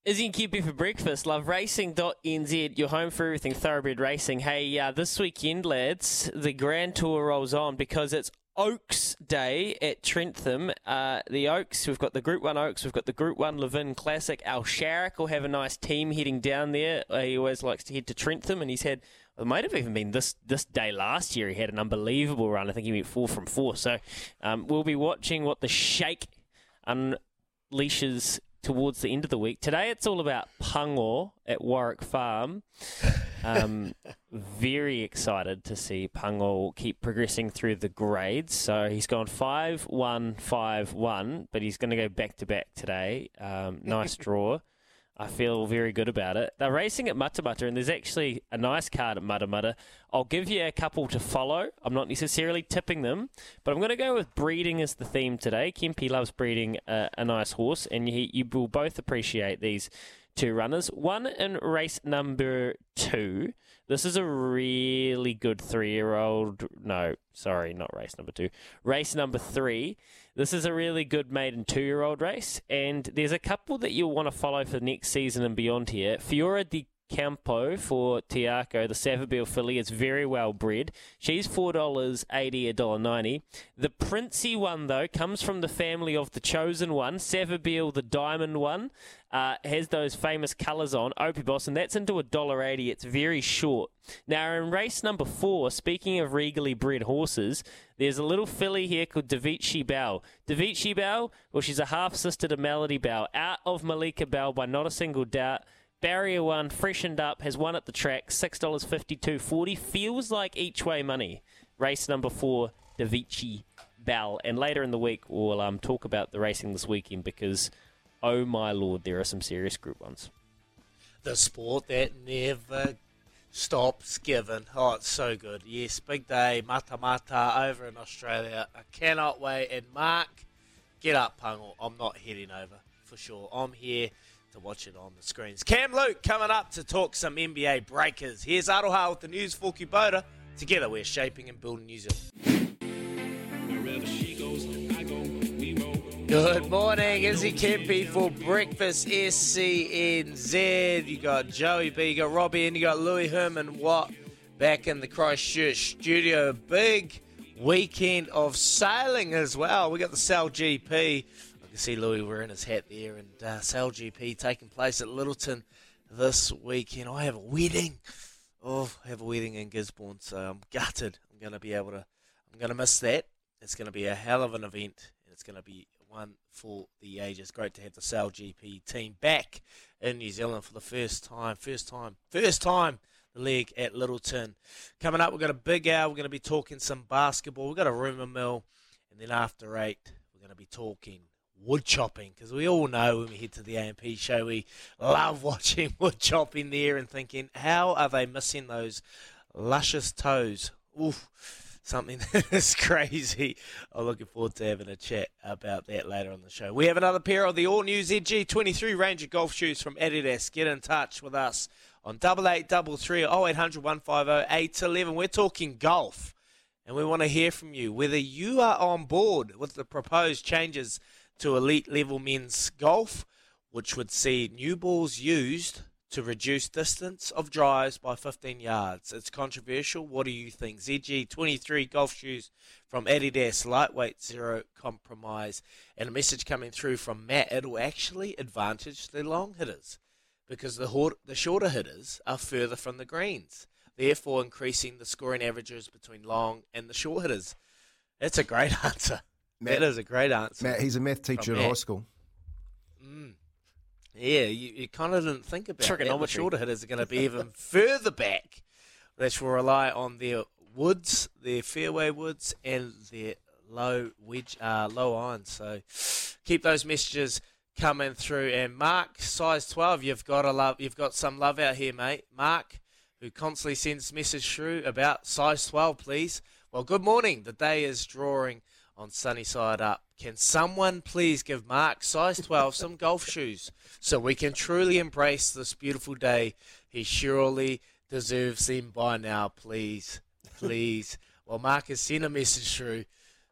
Izzy and Kempy for breakfast. LoveRacing.nz, your home for everything thoroughbred racing. Hey, uh, this weekend, lads, the Grand Tour rolls on because it's Oaks Day at Trentham. Uh, the Oaks, we've got the Group 1 Oaks, we've got the Group 1 Levin Classic. Al Sharrock will have a nice team heading down there. Uh, he always likes to head to Trentham, and he's had, it might have even been this, this day last year, he had an unbelievable run. I think he went four from four. So um, we'll be watching what the Shake unleashes towards the end of the week. Today it's all about Pungo at Warwick Farm. Um, very excited to see Pungo keep progressing through the grades. So he's gone 5 1 5 1, but he's going to go back to back today. Um, nice draw. I feel very good about it. They're racing at Matamata, and there's actually a nice card at Matamata. I'll give you a couple to follow. I'm not necessarily tipping them, but I'm going to go with breeding as the theme today. Kempy loves breeding a, a nice horse, and you, you will both appreciate these two runners. One in race number two. This is a really good three year old. No, sorry, not race number two. Race number three. This is a really good maiden two year old race, and there's a couple that you'll want to follow for next season and beyond here. Fiora di Campo for Tiago, the Savabeel filly, is very well bred. She's $4.80, $1.90. The Princey one, though, comes from the family of the chosen one, Savabeel, the diamond one. Uh, has those famous colours on, Opie Boss, and that's into $1.80. It's very short. Now, in race number four, speaking of regally bred horses, there's a little filly here called Davichi Bell. Davichi Bell, well, she's a half sister to Melody Belle, out of Malika Bell by not a single doubt. Barrier one, freshened up, has won at the track, six dollars fifty-two forty. Feels like each way money. Race number four, Davichi Bell, and later in the week we'll um, talk about the racing this weekend because, oh my lord, there are some serious Group ones. The sport that never stops giving. Oh, it's so good. Yes, big day, mata mata over in Australia. I cannot wait. And Mark, get up, Pungle. I'm not heading over for sure. I'm here to watch it on the screens. Cam Luke coming up to talk some NBL breakers. Here's Aroha with the news for Kubota. Together, we're shaping and building New Zealand. Good morning, Izzy Kempy for Breakfast SENZ. You got Joey B, you got Robbie, and you got Louis Herman Watt back in the Christchurch studio. Big weekend of sailing as well. We got the SailGP. Can see Louis wearing his hat there, and uh, SailGP taking place at Lyttelton this weekend. I have a wedding. Oh, I have a wedding in Gisborne, so I'm gutted. I'm going to be able to. I'm going to miss that. It's going to be a hell of an event, and it's going to be one for the ages. Great to have the SailGP team back in New Zealand for the first time. First time. First time the league at Lyttelton. Coming up, we've got a big hour. We're going to be talking some basketball. We've got a rumour mill. And then after eight, we're going to be talking wood chopping because we all know when we head to the AMP show we love watching wood chopping there and thinking how are they missing those luscious toes? Oof, something that is crazy. I'm looking forward to having a chat about that later on the show. We have another pair of the all new ZG23 Ranger golf shoes from Adidas. Get in touch with us on double eight double three oh eight hundred one five oh eight eleven. We're talking golf. And we want to hear from you whether you are on board with the proposed changes to elite level men's golf, which would see new balls used to reduce distance of drives by 15 yards. It's controversial. What do you think? ZG23 golf shoes from Adidas, lightweight, zero compromise. And a message coming through from Matt. It'll actually advantage the long hitters because the, the shorter hitters are further from the greens, therefore increasing the scoring averages between long and the short hitters. That's a great answer. Matt- that is a great answer. Matt, he's a math teacher From at high school. Mm. Yeah, you, you kind of didn't think about that. The Trigonometry. shorter hitters are going to be even further back. Which will rely on their woods, their fairway woods, and their low wedge, uh, low irons. So keep those messages coming through. And Mark, size twelve, you've got a love, you've got some love out here, mate. Mark, who constantly sends message through about size twelve, please. Well, good morning. The day is drawing on sunny side up. Can someone please give Mark size 12 some golf shoes so we can truly embrace this beautiful day? He surely deserves them by now, please. Please. well, Mark has sent a message through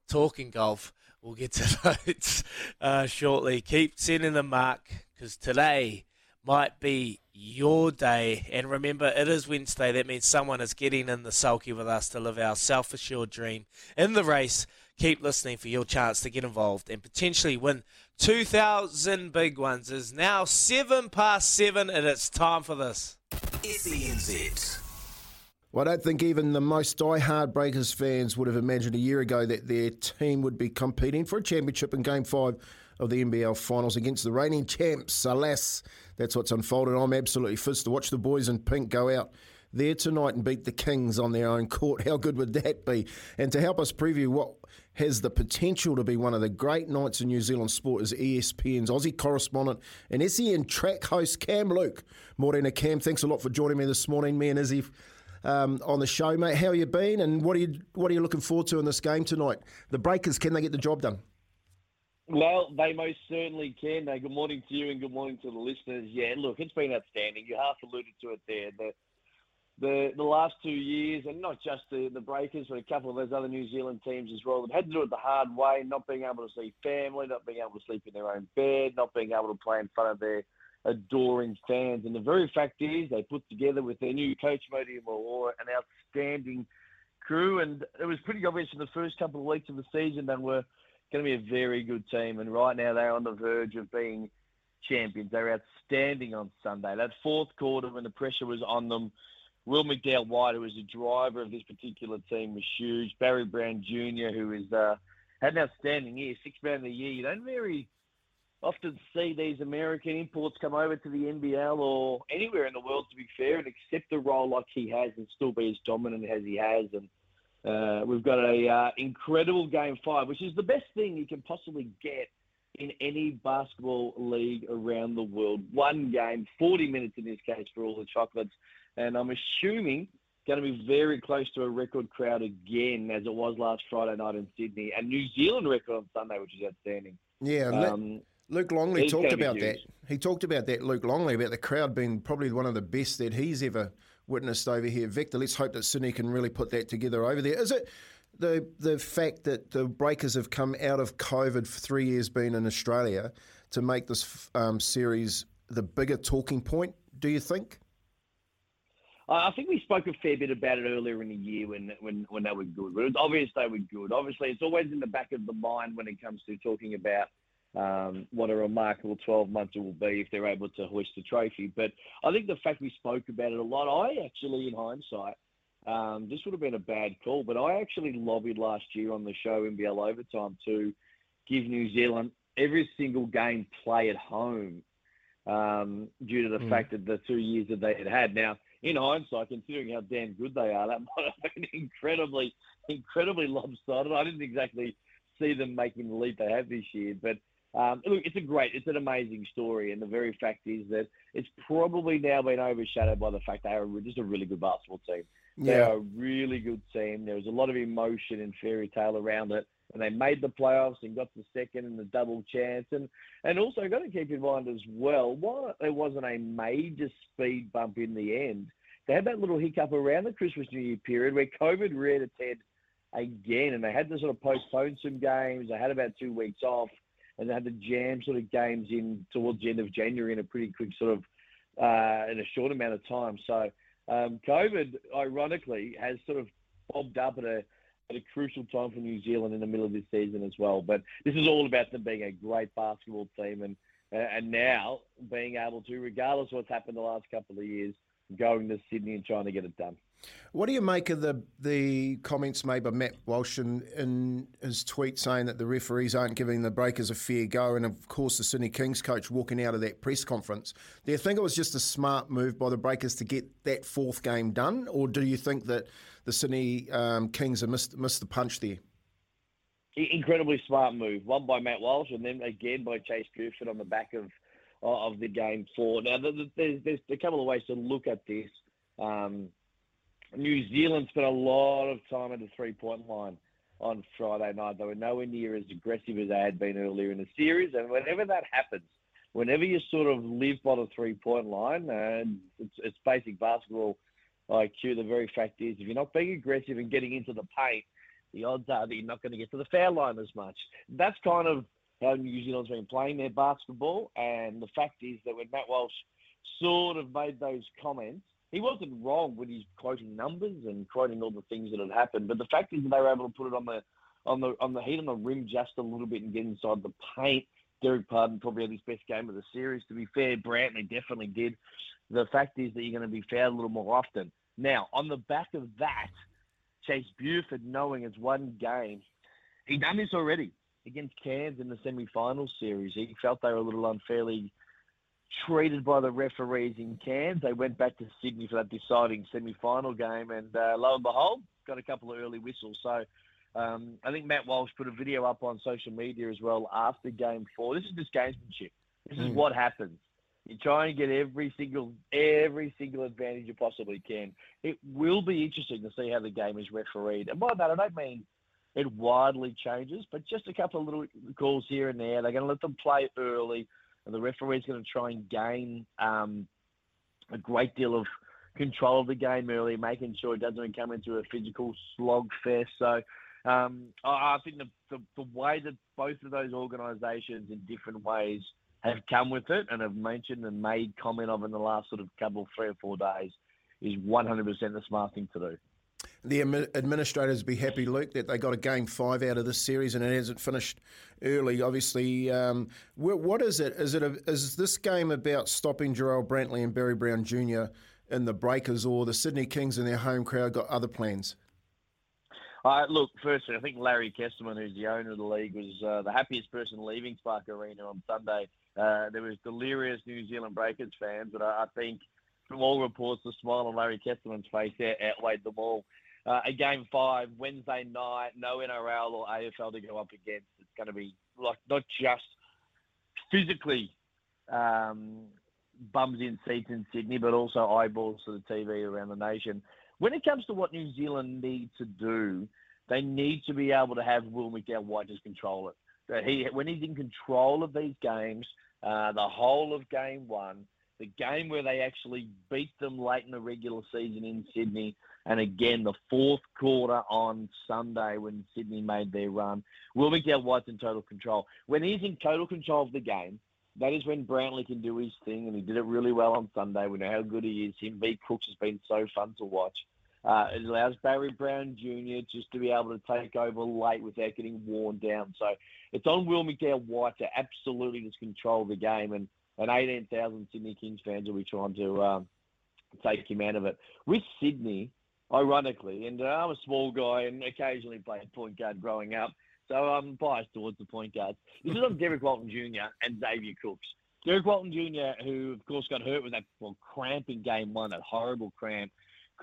talking golf. We'll get to those uh, shortly. Keep sending them, Mark, because today might be your day. And remember, it is Wednesday. That means someone is getting in the sulky with us to live our self assured dream in the race. Keep listening for your chance to get involved and potentially win 2,000 big ones. It is now seven past seven, and it's time for this. SENZ. Well, I don't think even the most die-hard Breakers fans would have imagined a year ago that their team would be competing for a championship in Game 5 of the NBL Finals against the reigning champs. Alas, that's what's unfolded. I'm absolutely fizzed to watch the boys in pink go out there tonight and beat the Kings on their own court. How good would that be? And to help us preview what has the potential to be one of the great nights in New Zealand sport is ESPN's Aussie correspondent and SEN track host Cam Luke. Morena Cam, thanks a lot for joining me this morning. Me and Izzy um, on the show, mate. How you been, and what are you what are you looking forward to in this game tonight? The Breakers, can they get the job done? Well, they most certainly can. Uh, good morning to you and good morning to the listeners. Yeah, look, it's been outstanding. You half alluded to it there. The the the last two years, and not just the, the Breakers, but a couple of those other New Zealand teams as well, that had to do it the hard way, not being able to see family, not being able to sleep in their own bed, not being able to play in front of their adoring fans. And the very fact is, they put together with their new coach, Modi Malora, an outstanding crew. And it was pretty obvious in the first couple of weeks of the season they were going to be a very good team. And right now they're on the verge of being champions. They're outstanding on Sunday. That fourth quarter, when the pressure was on them, Will McDowell White, who was the driver of this particular team, was huge. Barry Brown Jr., who is uh, had an outstanding year, six man of the year. You don't very often see these American imports come over to the NBL or anywhere in the world, to be fair, and accept a role like he has and still be as dominant as he has. And uh, we've got a uh, incredible game five, which is the best thing you can possibly get in any basketball league around the world. One game, 40 minutes in this case for all the chocolates. And I'm assuming going to be very close to a record crowd again, as it was last Friday night in Sydney. And New Zealand record on Sunday, which is outstanding. Yeah, Um, Luke Longley talked about that. He talked about that, Luke Longley, about the crowd being probably one of the best that he's ever witnessed over here. Victor, let's hope that Sydney can really put that together over there. Is it the the fact that the Breakers have come out of COVID for three years being in Australia to make this um, series the bigger talking point? Do you think? I think we spoke a fair bit about it earlier in the year when when when they were good. But it was obvious they were good. Obviously, it's always in the back of the mind when it comes to talking about um, what a remarkable 12 months it will be if they're able to hoist the trophy. But I think the fact we spoke about it a lot, I actually, in hindsight, um, this would have been a bad call. But I actually lobbied last year on the show NBL Overtime to give New Zealand every single game play at home um, due to the Mm. fact that the two years that they had had. Now, in hindsight, considering how damn good they are, that might have been incredibly, incredibly lopsided. I didn't exactly see them making the leap they have this year, but Um, look, it's a great, it's an amazing story, and the very fact is that it's probably now been overshadowed by the fact they are just a really good basketball team. They Yeah. are a really good team. There was a lot of emotion and fairy tale around it, and they made the playoffs and got the second and the double chance, and and also got to keep in mind as well, while there wasn't a major speed bump in the end, they had that little hiccup around the Christmas New Year period where COVID reared its head again, and they had to sort of postpone some games. They had about two weeks off, and they had to jam sort of games in towards the end of January in a pretty quick sort of uh, in a short amount of time. So um, COVID, ironically, has sort of bobbed up at a at a crucial time for New Zealand in the middle of this season as well. But this is all about them being a great basketball team and uh, and now being able to, regardless of what's happened the last couple of years, going to Sydney and trying to get it done. What do you make of the the comments made by Matt Walsh in, in his tweet saying that the referees aren't giving the Breakers a fair go, and of course the Sydney Kings coach walking out of that press conference? Do you think it was just a smart move by the Breakers to get that fourth game done, or do you think that the Sydney um, Kings have missed missed the punch there? Incredibly smart move, one by Matt Walsh and then again by Chase Buford on the back of of the game four. Now, th- th- there's, there's a couple of ways to look at this. Um, New Zealand spent a lot of time at the three point line on Friday night. They were nowhere near as aggressive as they had been earlier in the series. And whenever that happens, whenever you sort of live by the three point line, and it's, it's basic basketball IQ, the very fact is if you're not being aggressive and getting into the paint, the odds are that you're not going to get to the foul line as much. That's kind of how New Zealand's been playing their basketball. And the fact is that when Matt Walsh sort of made those comments, he wasn't wrong when he's quoting numbers and quoting all the things that had happened. But the fact is that they were able to put it on the on the on the heat on the rim just a little bit and get inside the paint. Dererk Pardon probably had his best game of the series. To be fair, Brantley definitely did. The fact is that you're going to be fouled a little more often. Now, on the back of that, Chase Buford, knowing it's one game, he done this already against Cairns in the semi-final series. He felt they were a little unfairly treated by the referees in Cairns. They went back to Sydney for that deciding semi-final game, and uh, lo and behold, got a couple of early whistles. So um, I think Matt Walsh put a video up on social media as well after game four. This is just gamesmanship. This is Mm. what happens. You try and get every single every single advantage you possibly can. It will be interesting to see how the game is refereed. And by that, I don't mean it widely changes, but just a couple of little calls here and there. They're going to let them play early, and the referee's going to try and gain um, a great deal of control of the game early, making sure it doesn't come into a physical slogfest. So um, I, I think the, the, the way that both of those organisations in different ways have come with it and have mentioned and made comment of in the last sort of couple, three or four days is 100% the smart thing to do. The admi- administrators be happy, Luke, that they got a game five out of this series and it hasn't finished early. Obviously, um, wh- what is it? Is it a, is this game about stopping Jarrell Brantley and Barry Brown Jr. in the Breakers, or the Sydney Kings and their home crowd got other plans? Uh, look, firstly, I think Larry Kestelman, who's the owner of the league, was uh, the happiest person leaving Spark Arena on Sunday. Uh, there was delirious New Zealand Breakers fans, but I, I think from all reports, the smile on Larry Kestelman's face out- outweighed them all. Uh, a game five, Wednesday night, no NRL or AFL to go up against. It's going to be like not just physically um, bums in seats in Sydney, but also eyeballs to the TV around the nation. When it comes to what New Zealand need to do, they need to be able to have Will McDowell White just control it. That he, when he's in control of these games, uh, the whole of game one, the game where they actually beat them late in the regular season in Sydney, and again the fourth quarter on Sunday when Sydney made their run. Will McDowell White's in total control. When he's in total control of the game, that is when Brantley can do his thing, and he did it really well on Sunday. We know how good he is. Him beat Cooks has been so fun to watch. Uh, it allows Barry Brown Jr. just to be able to take over late without getting worn down. So it's on Will McDowell White to absolutely just control the game, and, and 18,000 Sydney Kings fans will be trying to um, take him out of it. With Sydney, ironically, and uh, I'm a small guy and occasionally played point guard growing up, so I'm biased towards the point guards. This is on Derrick Walton Jr. and Xavier Cooks. Derrick Walton Jr., who of course got hurt with that well, cramp in game one, that horrible cramp,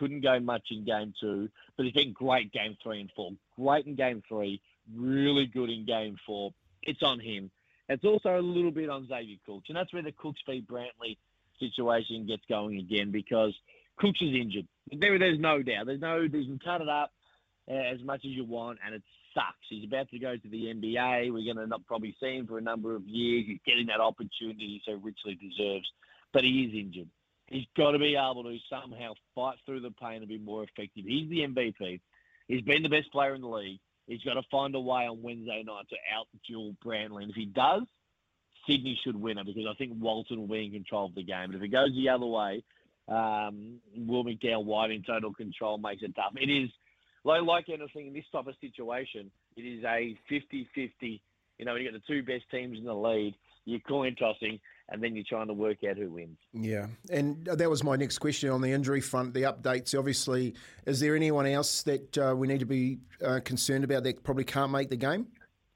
couldn't go much in game two, but he's been great game three and four. Great in game three, really good in game four. It's on him. It's also a little bit on Xavier Cooks, and that's where the Cooks v Brantley situation gets going again because Cooks is injured. There, there's no doubt. There's no. You can cut it up uh, as much as you want, and it sucks. He's about to go to the NBA. We're going to not probably see him for a number of years. He's getting that opportunity he so richly deserves, but he is injured. He's got to be able to somehow fight through the pain and be more effective. He's the MVP. He's been the best player in the league. He's got to find a way on Wednesday night to out duel Brantley. And if he does, Sydney should win it because I think Walton will be in control of the game. But if it goes the other way, um, Will McDowell White in total control makes it tough. It is, like, like anything in this type of situation, it is a 50-50. You know, when you got the two best teams in the lead, you're coin tossing, and then you're trying to work out who wins. Yeah, and that was my next question on the injury front. The updates, obviously, is there anyone else that uh, we need to be uh, concerned about that probably can't make the game?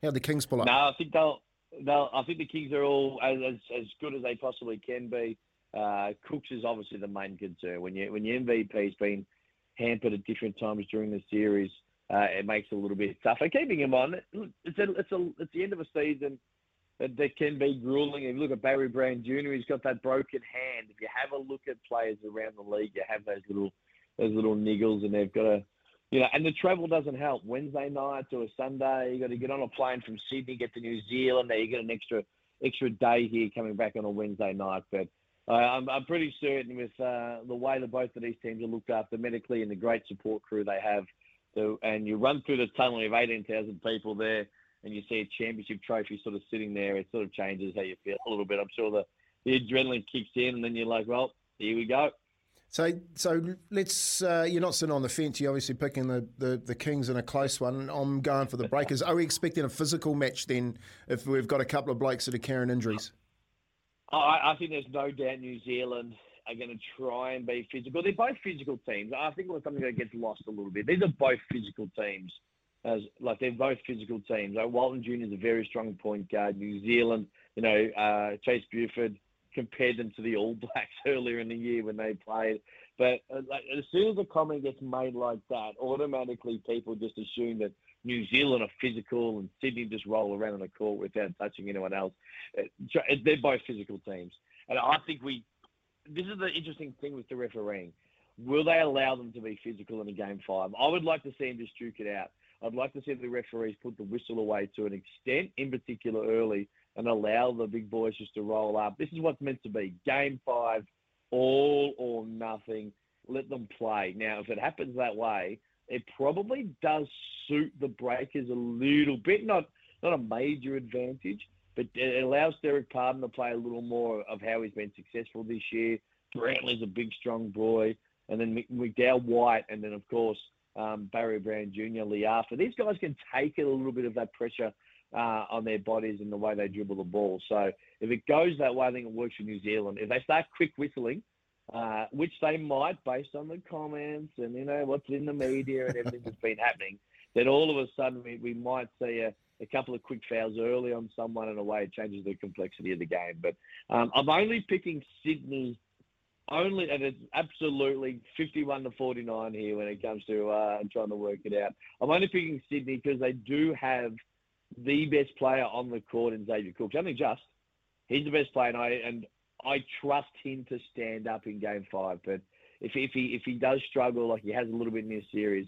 How the Kings pull up? No, I think they'll. They'll, I think the Kings are all as, as, as good as they possibly can be. Uh, Cooks is obviously the main concern. When you when your MVP's been hampered at different times during the series, uh, it makes it a little bit tougher. Keeping him on, it's a, it's a, it's the end of a season that, that can be grueling. If you look at Barry Brown Jr., he's got that broken hand. If you have a look at players around the league, you have those little those little niggles, and they've got to, you know, and the travel doesn't help. Wednesday night to a Sunday, you got to get on a plane from Sydney, get to New Zealand. There you get an extra extra day here coming back on a Wednesday night, but. Uh, I'm, I'm pretty certain with uh, the way that both of these teams are looked after medically and the great support crew they have, so, and you run through the tunnel of 18,000 people there, and you see a championship trophy sort of sitting there, it sort of changes how you feel a little bit. I'm sure the, the adrenaline kicks in, and then you're like, well, here we go. So, so let's. Uh, you're not sitting on the fence. You're obviously picking the, the, the Kings in a close one. I'm going for the Breakers. Are we expecting a physical match then? If we've got a couple of blokes that are carrying injuries. I, I think there's no doubt New Zealand are going to try and be physical. They're both physical teams. I think it's something that gets lost a little bit. These are both physical teams. As like they're both physical teams. Like Walton Jr. is a very strong point guard. New Zealand, you know, uh, Chase Buford compared them to the All Blacks earlier in the year when they played. But uh, like, as soon as a comment gets made like that, automatically people just assume that New Zealand are physical and Sydney just roll around on the court without touching anyone else. They're both physical teams, and I think we. This is the interesting thing with the refereeing. Will they allow them to be physical in a game five? I would like to see them just duke it out. I'd like to see the referees put the whistle away to an extent, in particular early, and allow the big boys just to roll up. This is what's meant to be. Game five, all or nothing. Let them play. Now, if it happens that way, it probably does suit the Breakers a little bit. Not not a major advantage, but it allows Dererk Pardon to play a little more of how he's been successful this year. Brantley's a big, strong boy, and then McDowell White, and then of course um, Barry Brown Jr., Le'afa. These guys can take a little bit of that pressure uh, on their bodies and the way they dribble the ball. So if it goes that way, I think it works for New Zealand. If they start quick whistling, uh, which they might based on the comments and you know what's in the media and everything that's been happening, then all of a sudden we, we might see a, a couple of quick fouls early on someone in a way it changes the complexity of the game. But um, I'm only picking Sydney only, and it's absolutely 51 to 49 here when it comes to uh, trying to work it out. I'm only picking Sydney because they do have the best player on the court in Xavier Cooks. Only just. He's the best player, and I, and I trust him to stand up in Game Five. But if, if he if he does struggle like he has a little bit in this series,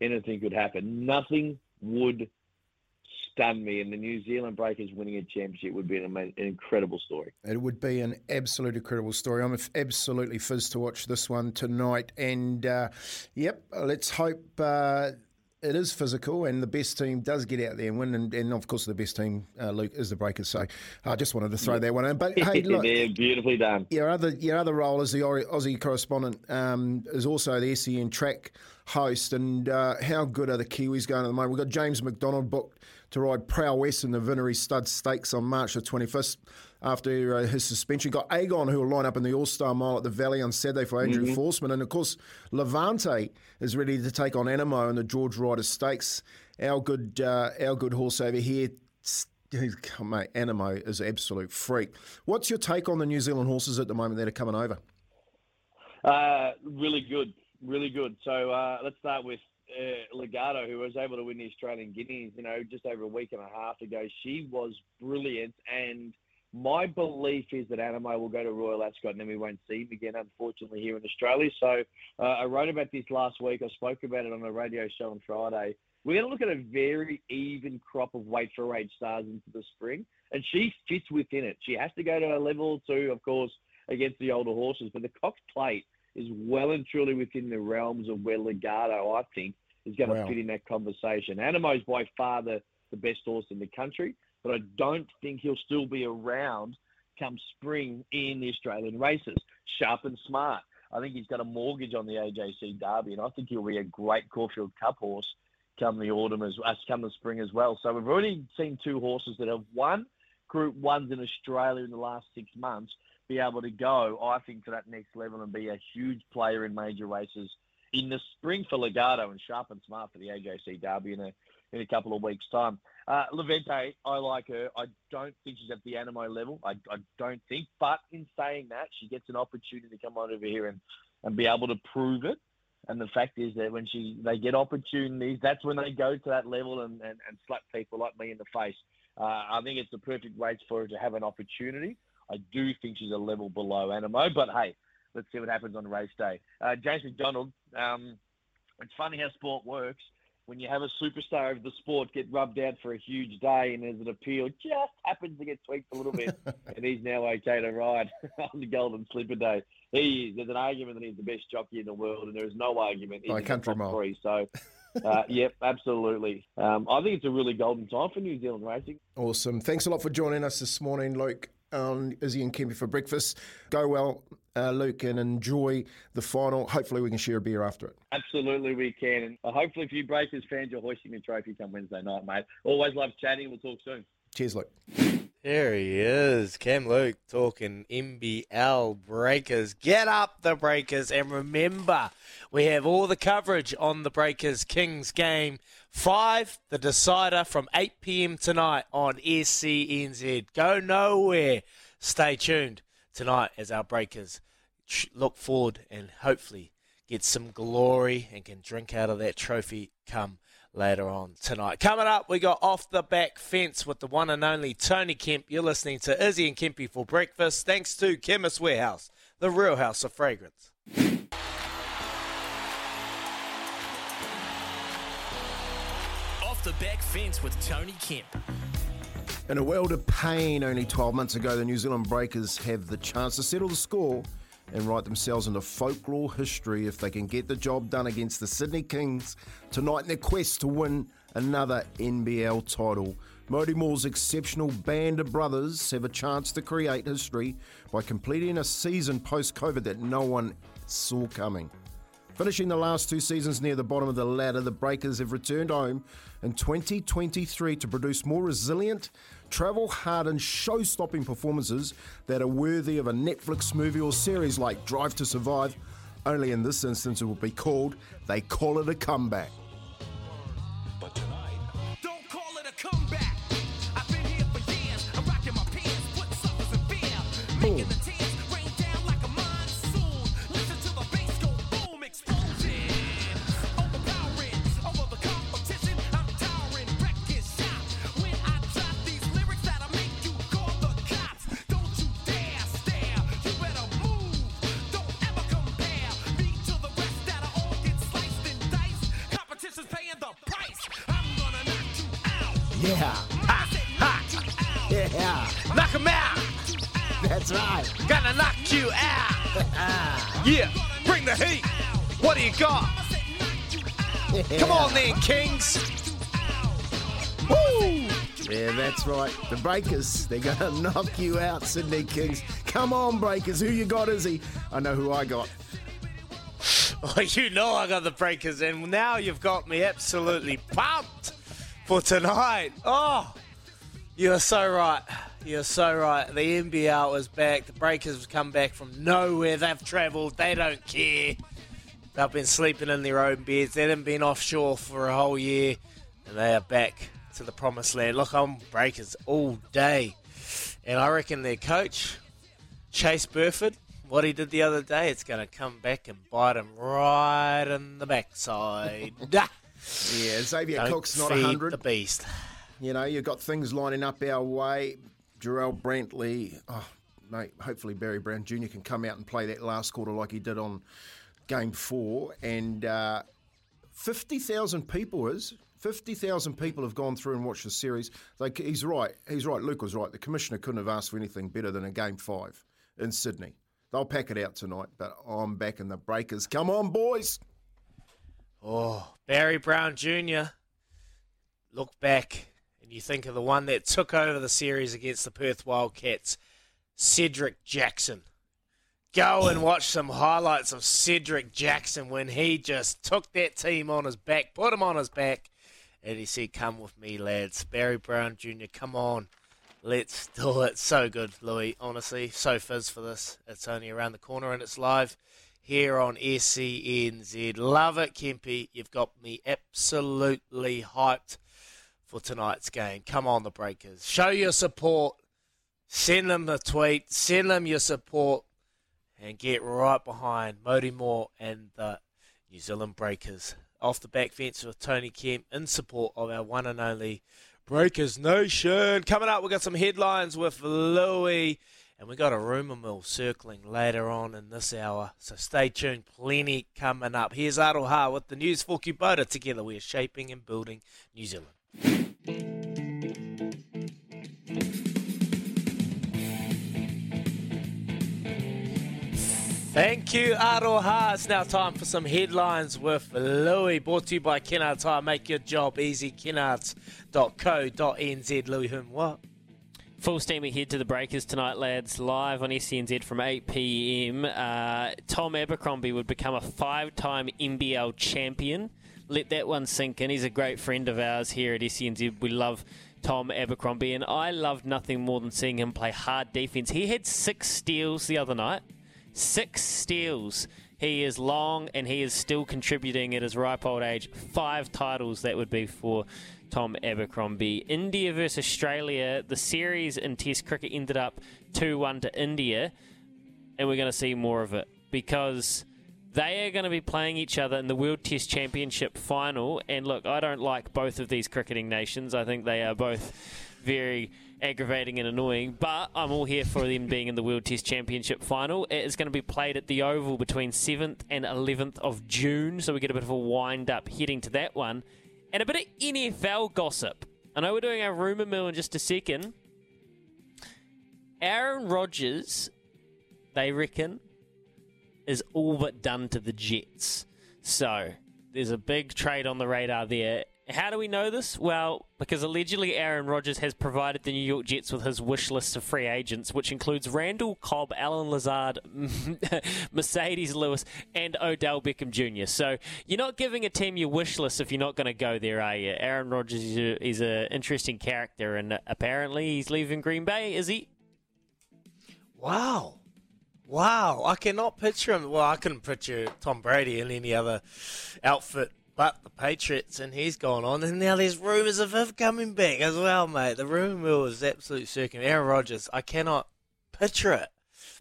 anything could happen. Nothing would stun me, and the New Zealand Breakers winning a championship would be an, an incredible story. It would be an absolute incredible story. I'm absolutely fizzed to watch this one tonight, and uh, yep, let's hope. Uh, it is physical, and the best team does get out there and win. And, and of course, the best team, uh, Luke, is the Breakers. So I just wanted to throw that one in. But hey, look, yeah, beautifully done. Your other your other role as the Aussie correspondent um, is also the SEN track host. And uh, how good are the Kiwis going at the moment? We've got James McDonald booked to ride Prow West in the Vinery Stud Stakes on March the 21st after uh, his suspension. Got Agon, who will line up in the All Star Mile at the Valley on Saturday for Andrew mm-hmm. Forsman. And of course, Levante is ready to take on Anamoe in the George Ryder Stakes. Our good, uh, our good horse over here. Mate, Anamoe is an absolute freak. What's your take on the New Zealand horses at the moment that are coming over? Uh, really good, really good. So uh, let's start with uh, Legarto, who was able to win the Australian Guineas, you know, just over a week and a half ago, she was brilliant. And my belief is that Anamoe will go to Royal Ascot and then we won't see him again, unfortunately, here in Australia. So uh, I wrote about this last week. I spoke about it on a radio show on Friday. We're going to look at a very even crop of weight for age stars into the spring, and she fits within it. She has to go to a level two, of course, against the older horses, but the Cox Plate is well and truly within the realms of where Legarto, I think, is going Wow. to fit in that conversation. Anamoe's by far the, the best horse in the country, but I don't think he'll still be around come spring in the Australian races. Sharp and smart. I think he's got a mortgage on the AJC Derby, and I think he'll be a great Caulfield Cup horse come the autumn as uh, come the spring as well. So we've already seen two horses that have won Group Ones in Australia in the last six months be able to go, I think, to that next level and be a huge player in major races in the spring for Legarto and Sharp and Smart for the AJC Derby in a in a couple of weeks' time. Uh, Levente, I like her. I don't think she's at the Anamoe level. I, I don't think. But in saying that, she gets an opportunity to come on over here and, and be able to prove it. And the fact is that when she they get opportunities, that's when they go to that level and, and, and slap people like me in the face. Uh, I think it's the perfect race for her to have an opportunity. I do think she's a level below Anamoe, but hey, let's see what happens on race day. Uh, James McDonald, um, it's funny how sport works. When you have a superstar of the sport get rubbed out for a huge day and there's an appeal just happens to get tweaked a little bit and he's now okay to ride on the Golden Slipper Day. He is. There's an argument that he's the best jockey in the world and there is no argument. He's By in the country mile. three. So, uh, yep, absolutely. Um, I think it's a really golden time for New Zealand racing. Awesome. Thanks a lot for joining us this morning, Luke, on Izzy and Kempy for breakfast. Go well, uh, Luke, and enjoy the final. Hopefully, we can share a beer after it. Absolutely, we can. And uh, hopefully, if you Breakers fans, you're hoisting the trophy come Wednesday night, mate. Always love chatting. We'll talk soon. Cheers, Luke. There he is, Cam Luke talking NBL Breakers. Get up the Breakers, and remember, we have all the coverage on the Breakers Kings game five, the decider from 8 p.m. tonight on SENZ. Go nowhere. Stay tuned tonight as our Breakers look forward and hopefully get some glory and can drink out of that trophy come later on tonight. Coming up, we got off the back fence with the one and only Tony Kemp. You're listening to Izzy and Kempy for breakfast. Thanks to Chemist Warehouse, the real house of fragrance. Off the back fence with Tony Kemp. In a world of pain only 12 months ago, the New Zealand Breakers have the chance to settle the score and write themselves into folklore history if they can get the job done against the Sydney Kings tonight in their quest to win another NBL title. Mody Maor's exceptional band of brothers have a chance to create history by completing a season post COVID that no one saw coming. Finishing the last two seasons near the bottom of the ladder, the Breakers have returned home in 2023 to produce more resilient, travel hardened, show stopping performances that are worthy of a Netflix movie or series like Drive to Survive. Only in this instance, it will be called They Call It a Comeback. Breakers, they're going to knock you out, Sydney Kings. Come on, Breakers. Who you got, Izzy? I know who I got. Oh, you know I got the breakers, and now you've got me absolutely pumped for tonight. Oh, you're so right. You're so right. The NBL is back. The breakers have come back from nowhere. They've travelled. They don't care. They've been sleeping in their own beds. They haven't been offshore for a whole year, and they are back to the promised land. Look, I'm breakers all day, and I reckon their coach, Chase Buford, what he did the other day, it's going to come back and bite him right in the backside. Yeah, Xavier Don't Cook's not feed 100. the beast. You know, you've got things lining up our way. Jarrell Brantley, oh, mate, hopefully Barry Brown Jr. can come out and play that last quarter like he did on game four. And uh, 50,000 people is. 50,000 people have gone through and watched the series. He's right. He's right. Luke was right. The commissioner couldn't have asked for anything better than a game five in Sydney. They'll pack it out tonight, but I'm back in the breakers. Come on, boys. Oh, Barry Brown Jr. Look back and you think of the one that took over the series against the Perth Wildcats, Cedric Jackson. Go and watch some highlights of Cedric Jackson when he just took that team on his back, put him on his back, and he said, Come with me, lads. Barry Brown Jr., come on. Let's do it. So good, Louis. Honestly, so fizz for this. It's only around the corner and it's live here on SENZ. Love it, Kempy. You've got me absolutely hyped for tonight's game. Come on, the Breakers. Show your support. Send them a tweet. Send them your support. And get right behind Mody Maor and the New Zealand Breakers. Off the back fence with Tony Kemp in support of our one and only Breakers Nation. Coming up, we've got some headlines with Louis. And we've got a rumour mill circling later on in this hour. So stay tuned. Plenty coming up. Here's Aroha with the news for Kubota. Together we are shaping and building New Zealand. Thank you, Aroha. It's now time for some headlines with Louis. Brought to you by Kennards Hire. Make your job easy. Kennards.co.nz. Louis Whom what? Full steam ahead to the Breakers tonight, lads. Live on SENZ from 8 p.m. Uh, Tom Abercrombie would become a five-time NBL champion. Let that one sink in. He's a great friend of ours here at SENZ. We love Tom Abercrombie, and I loved nothing more than seeing him play hard defense. He had six steals the other night. Six steals. He is long and he is still contributing at his ripe old age. Five titles that would be for Tom Abercrombie. India versus Australia. The series in Test cricket ended up 2 1 to India, and we're going to see more of it because they are going to be playing each other in the World Test Championship final. And look, I don't like both of these cricketing nations. I think they are both very aggravating and annoying, but I'm all here for them being in the World Test Championship final. It is going to be played at the Oval between 7th and 11th of June, so we get a bit of a wind up heading to that one. And a bit of NFL gossip. I know we're doing our rumour mill in just a second. Aaron Rodgers, they reckon, is all but done to the Jets. So there's a big trade on the radar there. How do we know this? Well, because allegedly Aaron Rodgers has provided the New York Jets with his wish list of free agents, which includes Randall Cobb, Allen Lazard, Marcedes Lewis, and Odell Beckham Jr. So you're not giving a team your wish list if you're not going to go there, are you? Aaron Rodgers is an interesting character, and apparently he's leaving Green Bay, is he? Wow. Wow. I cannot picture him. Well, I couldn't picture Tom Brady in any other outfit but the Patriots, and he's gone on. And now there's rumours of him coming back as well, mate. The rumour mill is absolute circum. Aaron Rodgers, I cannot picture it.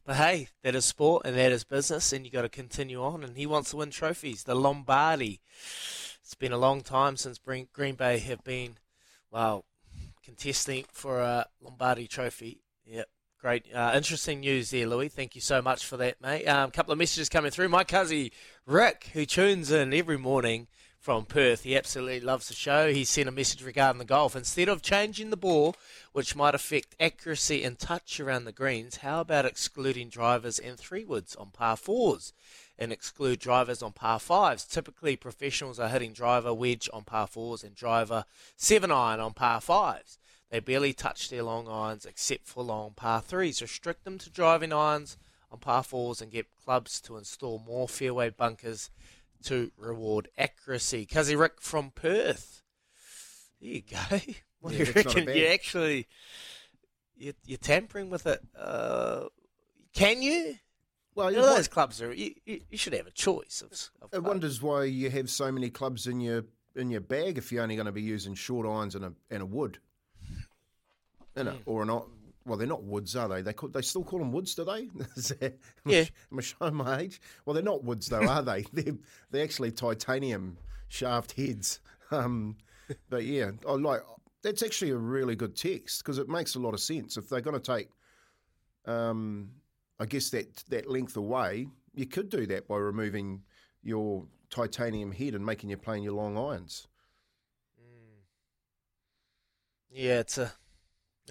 But hey, that is sport and that is business, and you got to continue on. And he wants to win trophies. The Lombardi. It's been a long time since Green Bay have been, well, contesting for a Lombardi trophy. Yep. Great, uh, interesting news there, Louis. Thank you so much for that, mate. A um, couple of messages coming through. My cousin Rick, who tunes in every morning from Perth, he absolutely loves the show. He sent a message regarding the golf. Instead of changing the ball, which might affect accuracy and touch around the greens, how about excluding drivers and three woods on par fours? And exclude drivers on par fives. Typically, professionals are hitting driver wedge on par fours and driver seven iron on par fives. They barely touch their long irons except for long par threes. Restrict them to driving irons on par fours and get clubs to install more fairway bunkers to reward accuracy. Cuzzy Rick from Perth. There you go. What Yeah, do you reckon? You actually you're, you're tampering with it. Uh, can you? Well, You know, those clubs are. You, you, you should have a choice of. of It wonders why you have so many clubs in your in your bag if you're only going to be using short irons and a and a wood. You know, or not. Well, they're not woods, are they? They call, they still call them woods, do they? Am I Yeah. sh- Am I showing my age? Well, they're not woods, though, are they? They're, they're actually titanium shaft heads. Um, but yeah, I like that's actually a really good text because it makes a lot of sense. If they're going to take, um, I guess that that length away, you could do that by removing your titanium head and making you playing your long irons. Yeah, it's a.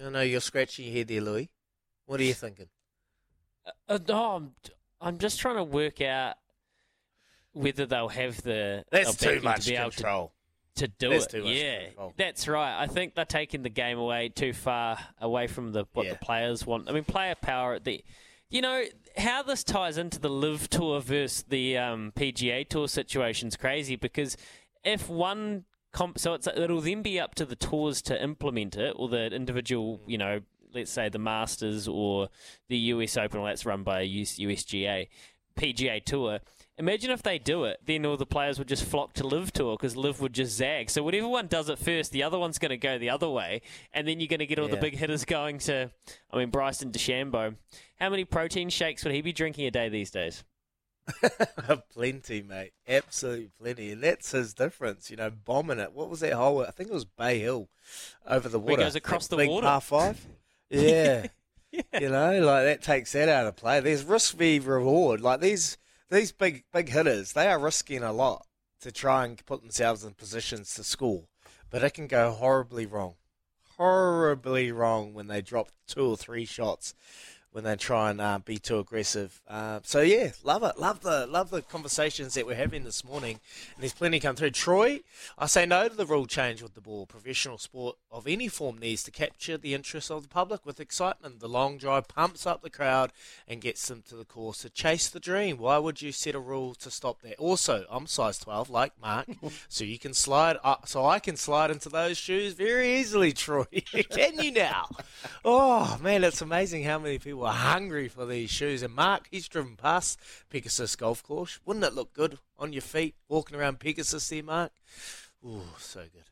I know you're scratching your head there, Louis. What are you thinking? Uh, no, I'm, I'm just trying to work out whether they'll have the That's too much to be able control. to, to do That's it. too much yeah, control. that's right. I think they're taking the game away too far away from the what Yeah. the players want. I mean, player power at the. You know how this ties into the LIV Tour versus the um, PGA Tour situation is crazy because if one comp, so it's it'll then be up to the tours to implement it or the individual, you know, let's say the Masters or the US Open, well, that's run by US, USGA, PGA Tour. Imagine if they do it, then all the players would just flock to LIV Tour because LIV would just zag. So whatever one does it first, the other one's going to go the other way, and then you're going to get all the big hitters going to. I mean, Bryson DeChambeau. How many protein shakes would he be drinking a day these days? plenty, mate. Absolutely plenty. And that's his difference, you know, bombing it. What was that hole? I think it was Bay Hill over the Where he water. goes across That the big water. Par five. Yeah. You know, like that takes that out of play. There's risk v reward. Like these these big big hitters, they are risking a lot to try and put themselves in positions to score. But it can go horribly wrong. Horribly wrong when they drop two or three shots when they try and uh, be too aggressive. Uh, so yeah, love it. Love the love the conversations that we're having this morning. And there's plenty come through. Troy, I say no to the rule change with the ball. Professional sport of any form needs to capture the interest of the public with excitement. The long drive pumps up the crowd and gets them to the course to chase the dream. Why would you set a rule to stop that? Also, I'm size 12, like Mark, so you can slide. Uh, so I can slide into those shoes very easily, Troy. can you now? Oh man, it's amazing how many people are hungry for these shoes. And Mark, he's driven past Pegasus Golf Course. Wouldn't it look good on your feet walking around Pegasus there, Mark? Ooh, so good.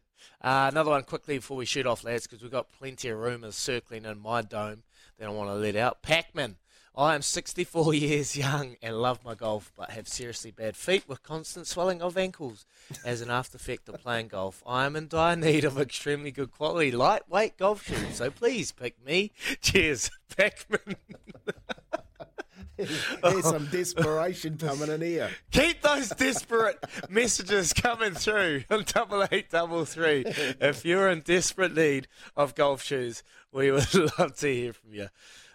Uh, another one quickly before we shoot off, lads, because we've got plenty of rumours circling in my dome that I want to let out. Pac-Man. I am 64 years young and love my golf, but have seriously bad feet with constant swelling of ankles as an after effect of playing golf. I am in dire need of extremely good quality lightweight golf shoes, so please pick me. Cheers, Pac-Man. There's some desperation coming in here. Keep those desperate messages coming through on double eight double three. If you're in desperate need of golf shoes, we would love to hear from you.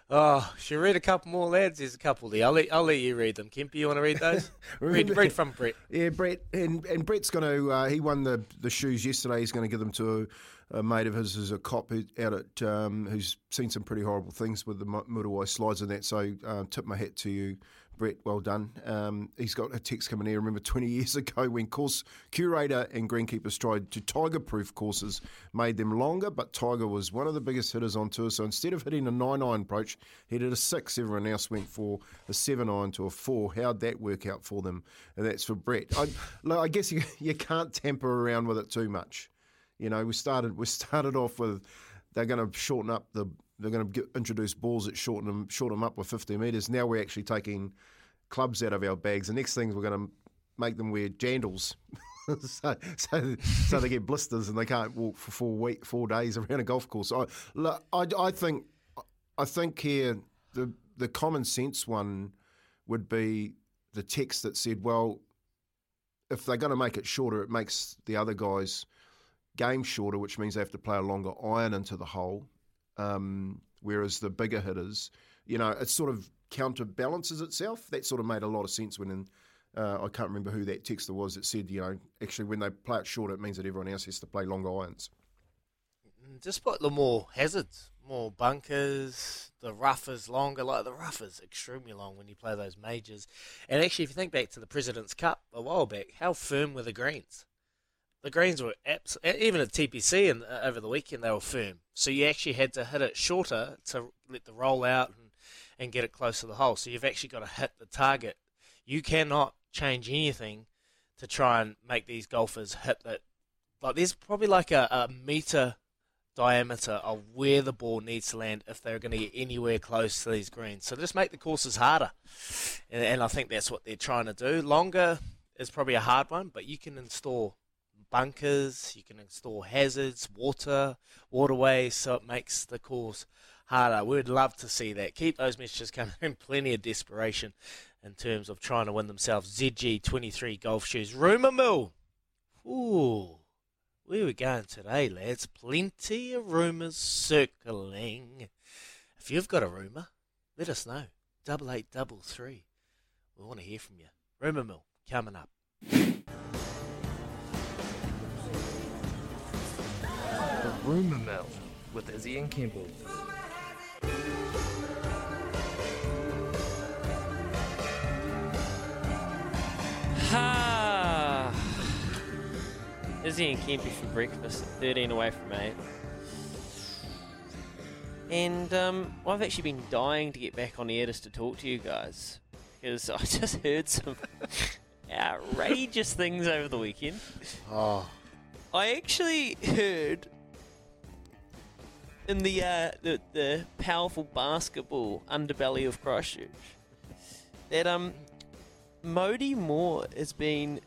Oh, should read a couple more, lads? There's a couple there. I'll let, I'll let you read them. Kempy, you want to read those? read, read from Brett. Yeah, Brett, and, and Brett's going to. Uh, he won the, the shoes yesterday. He's going to give them to a, a mate of his who's a cop who, out at um, who's seen some pretty horrible things with the Mu- Muriwai slides and that. So uh, tip my hat to you, Brett. Well done. Um, he's got a text coming here. Remember 20 years ago when course curator and greenkeepers tried to tiger-proof courses, made them longer, but Tiger was one of the biggest hitters on tour. So instead of hitting a nine-iron approach, he did a six. Everyone else went for a seven-iron to a four. How'd that work out for them? And that's for Brett. I, I guess you, you can't tamper around with it too much. You know, we started we started off with they're going to shorten up the they're going to introduce balls that shorten them shorten them up with 50 metres. Now we're actually taking clubs out of our bags. The next thing we're going to make them wear jandals. so, so, so they get blisters and they can't walk for four week, four days around a golf course. I, I, I think, I think here the the common sense one would be the text that said, well, if they're going to make it shorter, it makes the other guys' game shorter, which means they have to play a longer iron into the hole. Um, whereas the bigger hitters, you know, it sort of counterbalances itself. That sort of made a lot of sense when in, uh, I can't remember who that texter was that said, you know, actually when they play it shorter, it means that everyone else has to play longer irons. Just put the more hazards, more bunkers. The rough is longer. Like the rough is extremely long when you play those majors. And actually, if you think back to the President's Cup a while back, how firm were the greens? The greens were abs- even at TPC and uh, over the weekend they were firm. So you actually had to hit it shorter to let the roll out and, and get it close to the hole. So you've actually got to hit the target. You cannot change anything to try and make these golfers hit that. Like there's probably like a, a meter diameter of where the ball needs to land if they're going to get anywhere close to these greens. So just make the courses harder, and, and I think that's what they're trying to do. Longer is probably a hard one, but you can install bunkers. You can install hazards, water, waterways, so it makes the course harder. We'd love to see that. Keep those messages coming in. Plenty of desperation in terms of trying to win themselves ZG23 golf shoes. Rumour mill. Ooh, where we going today, lads? Plenty of rumours circling. If you've got a rumour, let us know. Double eight double three. We want to hear from you. Rumour mill coming up. The Rumour Mill with Izzy and Kimball. Ha! Izzy and Kempy for breakfast, 13 away from 8. And um, I've actually been dying to get back on the air just to talk to you guys because I just heard some outrageous things over the weekend. Oh, I actually heard in the uh, the, the powerful basketball underbelly of Christchurch that um Mody Maor has been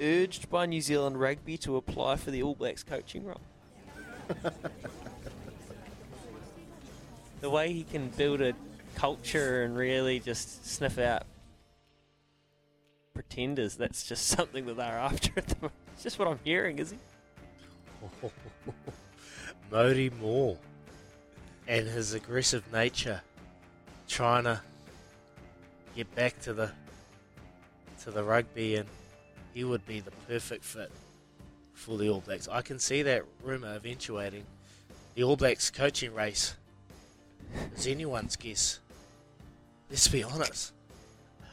urged by New Zealand Rugby to apply for the All Blacks coaching role. the way he can build a culture and really just sniff out pretenders, that's just something that they're after at the moment. It's just what I'm hearing, is he? Mody Maor and his aggressive nature trying to get back to the to the rugby and he would be the perfect fit for the All Blacks. I can see that rumour eventuating. The All Blacks coaching race is anyone's guess. Let's be honest.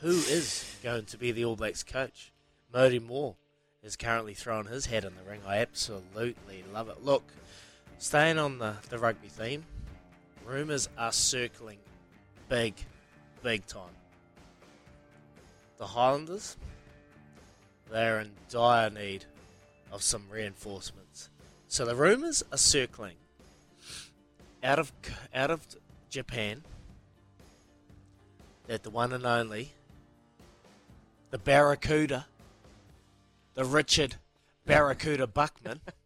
Who is going to be the All Blacks coach? Mody Maor is currently throwing his head in the ring. I absolutely love it. Look, staying on the, the rugby theme, rumours are circling big, big time. The Highlanders, they're in dire need of some reinforcements. So the rumours are circling out of out of Japan that the one and only, the Barracuda, the Richard Barracuda Buckman,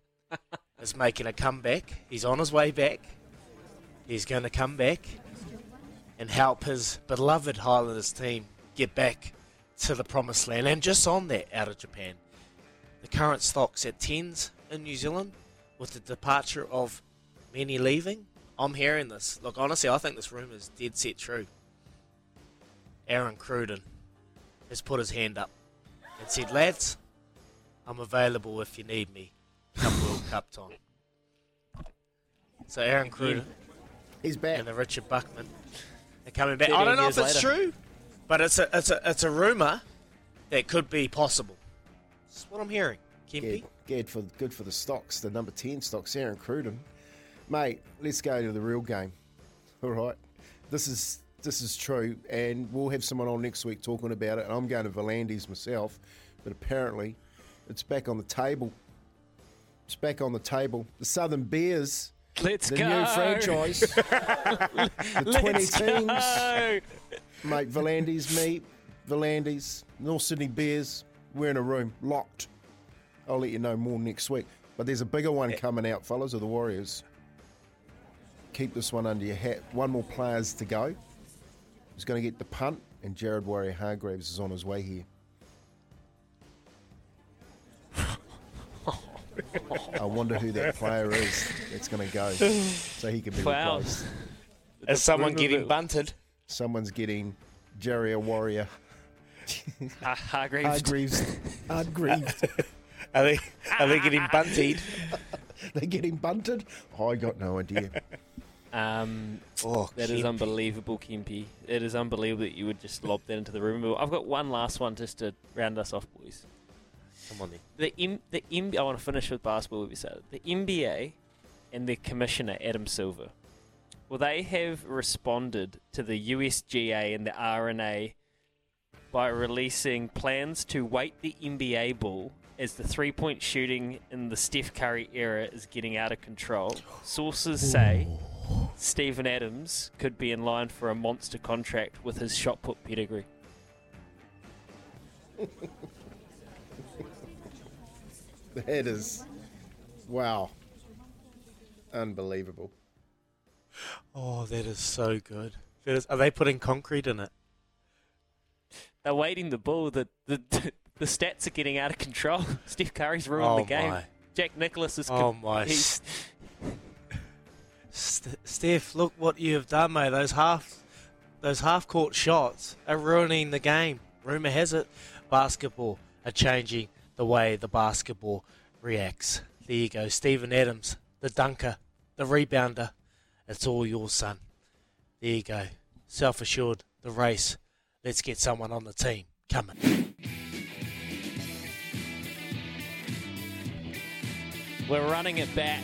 is making a comeback. He's on his way back. He's going to come back and help his beloved Highlanders team get back to the promised land. And just on that, out of Japan, the current stock's at tens in New Zealand with the departure of many leaving. I'm hearing this. Look, honestly, I think this rumour is dead set true. Aaron Cruden has put his hand up and said, lads, I'm available if you need me come Cup time. So Aaron Cruden He's back. and the Richard Buckman are coming back. I don't know if years it's later. true, but it's a it's a it's a rumor that could be possible. That's what I'm hearing. Kempy. Good, good for good for the stocks, the number ten stocks, Aaron Cruden. Mate, let's go to the real game. All right, this is this is true, and we'll have someone on next week talking about it. And I'm going to Volandis myself, but apparently, it's back on the table. It's back on the table. The Southern Bears, Let's the go. new franchise, the 20 Let's teams. go. Mate, Volandis, me, Volandis, North Sydney Bears, we're in a room, locked. I'll let you know more next week. But there's a bigger one coming out, fellas, of the Warriors. Keep this one under your hat. One more players to go. He's going to get the punt? And Jared Waerea-Hargreaves is on his way here. I wonder who that player is that's going to go so he can be Wow. replaced. Is someone getting that- bunted? Someone's getting Jerry a Waerea Ha- Hargreaves. Hargreaves. Hargreaves. Are they are they getting bunted? They're getting bunted? I got no idea. Um, Oh, that is Kempy. unbelievable, Kempy. It is unbelievable that you would just lob that into the room. But I've got one last one just to round us off, boys. Come on then. The M- the M- I want to finish with basketball. You said the NBA and the commissioner Adam Silver. Well, they have responded to the USGA and the R&A by releasing plans to weight the NBA ball as the three point shooting in the Steph Curry era is getting out of control. Sources say Steven Adams could be in line for a monster contract with his shot put pedigree. That is, wow, unbelievable. Oh, that is so good. That is, are they putting concrete in it? They're waiting the ball. The, the the stats are getting out of control. Steph Curry's ruined Oh, the game. my. Jack Nicklaus is. Oh com- my! he's- St- Steph, look what you have done, mate. Those half, those half-court shots are ruining the game. Rumor has it, basketball are changing the way the basketball reacts. There you go, Steven Adams, the dunker, the rebounder. It's all yours, son. There you go. Self-assured, the race. Let's get someone on the team coming. We're running it back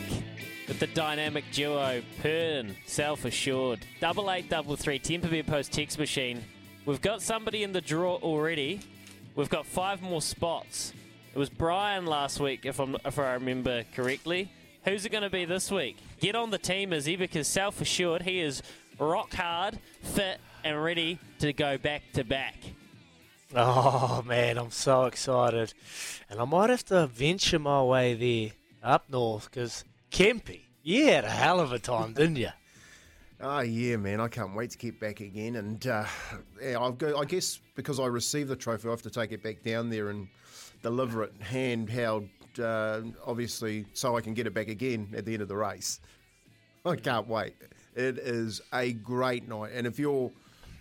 with the dynamic duo, Pern, self assured. Double eight, double three, Temper Beer Post text machine. We've got somebody in the draw already. We've got five more spots. It was Brian last week, if, I'm, if I remember correctly. Who's it going to be this week? Get on the team, Izzy, because self assured, he is rock hard, fit, and ready to go back to back. Oh man, I'm so excited, and I might have to venture my way there up north because Kempy, you had a hell of a time, didn't you? Oh yeah, man! I can't wait to get back again, and uh, yeah, I've go. I guess because I received the trophy, I have to take it back down there and deliver it handheld, uh, obviously, so I can get it back again at the end of the race. I can't wait. It is a great night, and if you're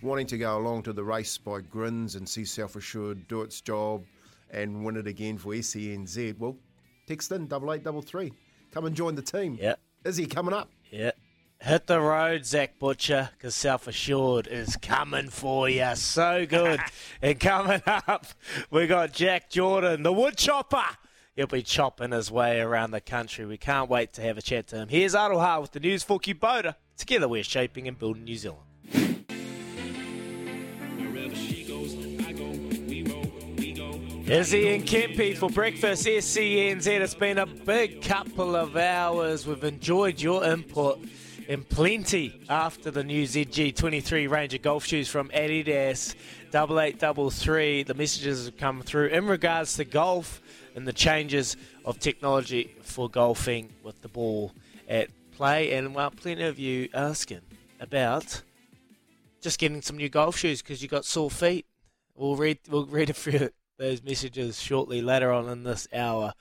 wanting to go along to the race by grins and see Self Assured do its job and win it again for SENZ, well, text in double eight double three. Come and join the team. Yeah. Is he coming up? Yeah. Hit the road, Zach Butcher, because Self Assured is coming for you. So good. and coming up, we got Jack Jordan, the wood chopper. He'll be chopping his way around the country. We can't wait to have a chat to him. Here's Aroha with the news for Kubota. Together we're shaping and building New Zealand. Izzy and Kempy for breakfast SENZ. It's been a big couple of hours. We've enjoyed your input in plenty after the new ZG23 range of golf shoes from Adidas. Double eight double three. The messages have come through in regards to golf and the changes of technology for golfing with the ball at play. And well, plenty of you asking about just getting some new golf shoes because you got sore feet. We'll read we'll read a few those messages shortly later on in this hour.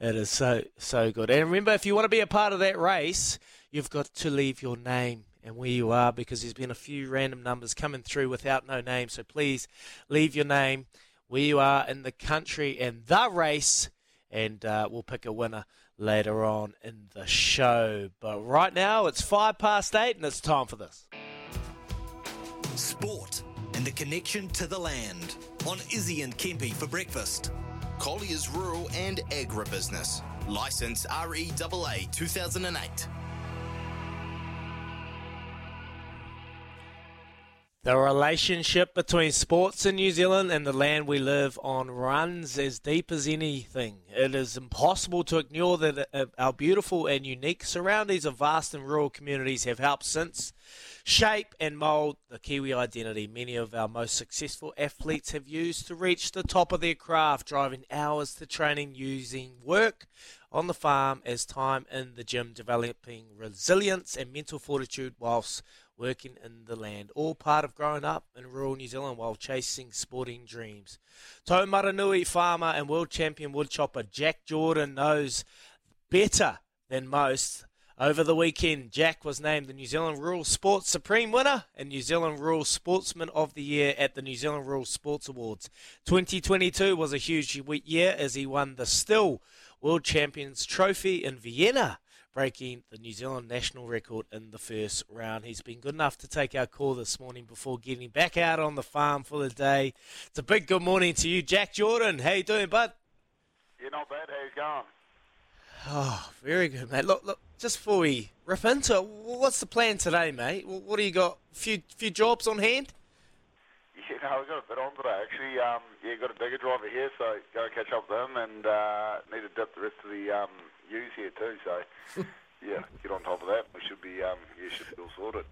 It is so so good. And remember, if you want to be a part of that race, you've got to leave your name and where you are because there's been a few random numbers coming through without no name. So please leave your name, where you are in the country and the race, and uh, we'll pick a winner later on in the show. But right now, it's five past eight, and it's time for this. Sport and the connection to the land on Izzy and Kempy for breakfast. Collier's Rural and Agribusiness. License REAA 2008. The relationship between sports in New Zealand and the land we live on runs as deep as anything. It is impossible to ignore that uh, our beautiful and unique surroundings of vast and rural communities have helped since shape and mould the Kiwi identity many of our most successful athletes have used to reach the top of their craft, driving hours to training using work on the farm as time in the gym, developing resilience and mental fortitude whilst working in the land, all part of growing up in rural New Zealand while chasing sporting dreams. Taumarunui farmer and world champion woodchopper Jack Jordan knows better than most. Over the weekend, Jack was named the New Zealand Rural Sports Supreme Winner and New Zealand Rural Sportsman of the Year at the New Zealand Rural Sports Awards. 2022 was a huge year as he won the STIHL World Champions Trophy in Vienna breaking the New Zealand national record in the first round. He's been good enough to take our call this morning before getting back out on the farm for the day. It's a big good morning to you, Jack Jordan. How you doing, bud? You're not bad. How you going? Oh, very good, mate. Look, look. Just before we rip into it, what's the plan today, mate? What do you got? A few, few jobs on hand? Yeah, no, we've got a bit on today. Actually, um, yeah, got a bigger driver here, so go catch up with him, and uh, need to dip the rest of the um, ewes here too. So, yeah, get on top of that. We should be, um, yeah, should be sorted.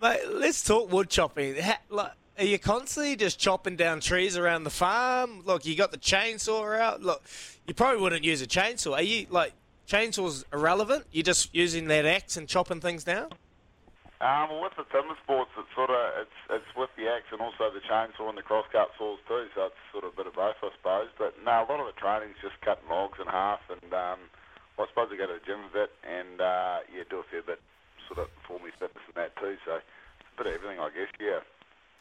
Mate, let's talk wood chopping. Ha, like, are you constantly just chopping down trees around the farm? Look, you got the chainsaw out. Look, you probably wouldn't use a chainsaw. Are you like chainsaws irrelevant? You're just using that axe and chopping things down. Um, well, with the timber sports, it's sort of it's it's with the axe and also the chainsaw and the crosscut saws too. So it's sort of a bit of both, I suppose. But no, a lot of the training's just cutting logs in half, and um, well, I suppose I go to the gym a bit and uh, yeah, do a fair bit sort of for me fitness and that too. So it's a bit of everything, I guess. Yeah.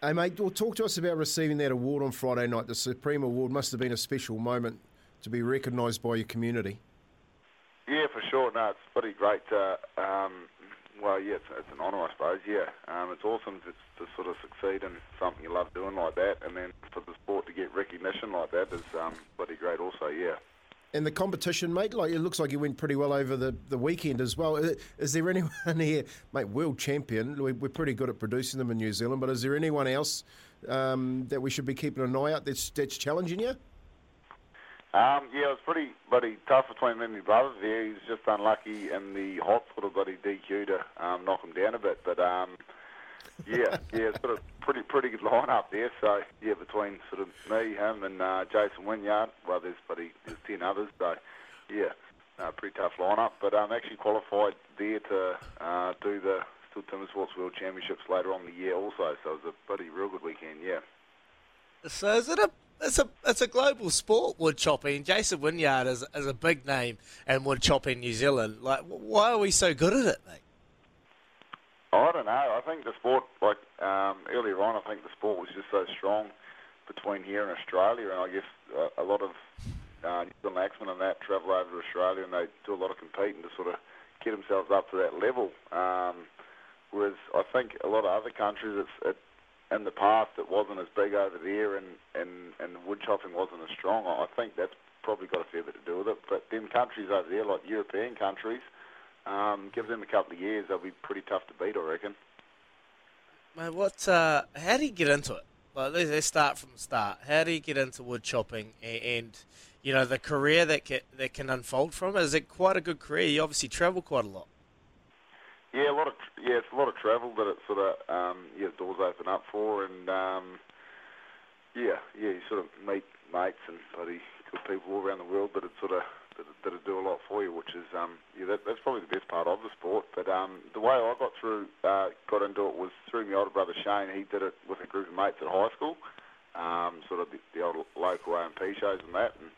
Hey, mate, well, talk to us about receiving that award on Friday night. The Supreme Award must have been a special moment to be recognised by your community. Yeah, for sure. No, it's pretty great. To, um, well, yeah, it's, it's an honour, I suppose. Yeah, um, it's awesome to, to sort of succeed in something you love doing like that, and then for the sport to get recognition like that is um, bloody great. Also, yeah. And the competition, mate, like it looks like you went pretty well over the, the weekend as well. Is, there anyone here, mate, world champion? We, we're pretty good at producing them in New Zealand, but is there anyone else um, that we should be keeping an eye out that's, that's challenging you? Um, yeah, it was pretty bloody tough between me and my brother there. He was just unlucky in the hospital, got his DQ to um, knock him down a bit. But um, yeah, yeah, sort of pretty pretty good lineup there. So yeah, between sort of me, him, and uh, Jason Wynyard, well, there's buddy, there's ten others. So yeah, uh, pretty tough lineup. But I'm um, actually qualified there to uh, do the STIHL Timber Sports World Championships later on in the year also. So it was a pretty real good weekend. Yeah. So is it a it's a it's a global sport wood chopping. Jason Wynyard is, is a big name in wood chopping New Zealand. Like, why are we so good at it, mate? I don't know. I think the sport, like um, earlier on, I think the sport was just so strong between here and Australia, and I guess uh, a lot of uh, New Zealand axemen and that travel over to Australia, and they do a lot of competing to sort of get themselves up to that level. Um, whereas I think a lot of other countries, it's it, in the past it wasn't as big over there, and and and the wood chopping wasn't as strong. I think that's probably got a fair bit to do with it. But them countries over there, like European countries, um, give them a couple of years, they'll be pretty tough to beat, I reckon. Mate, what? Uh, how do you get into it? Like, let's, start from the start. How do you get into wood chopping, and, and you know the career that can, that can unfold from it? Is it quite a good career? You obviously travel quite a lot. Yeah, a lot of yeah, it's a lot of travel that it sort of um, yeah doors open up for, and um, yeah, yeah, you sort of meet mates and bloody good people all around the world that it sort of that, that do a lot for you, which is um, yeah, that, that's probably the best part of the sport. But um, the way I got through, uh, got into it was through my older brother Shane. He did it with a group of mates at high school, um, sort of the, the old local A&P shows and that, and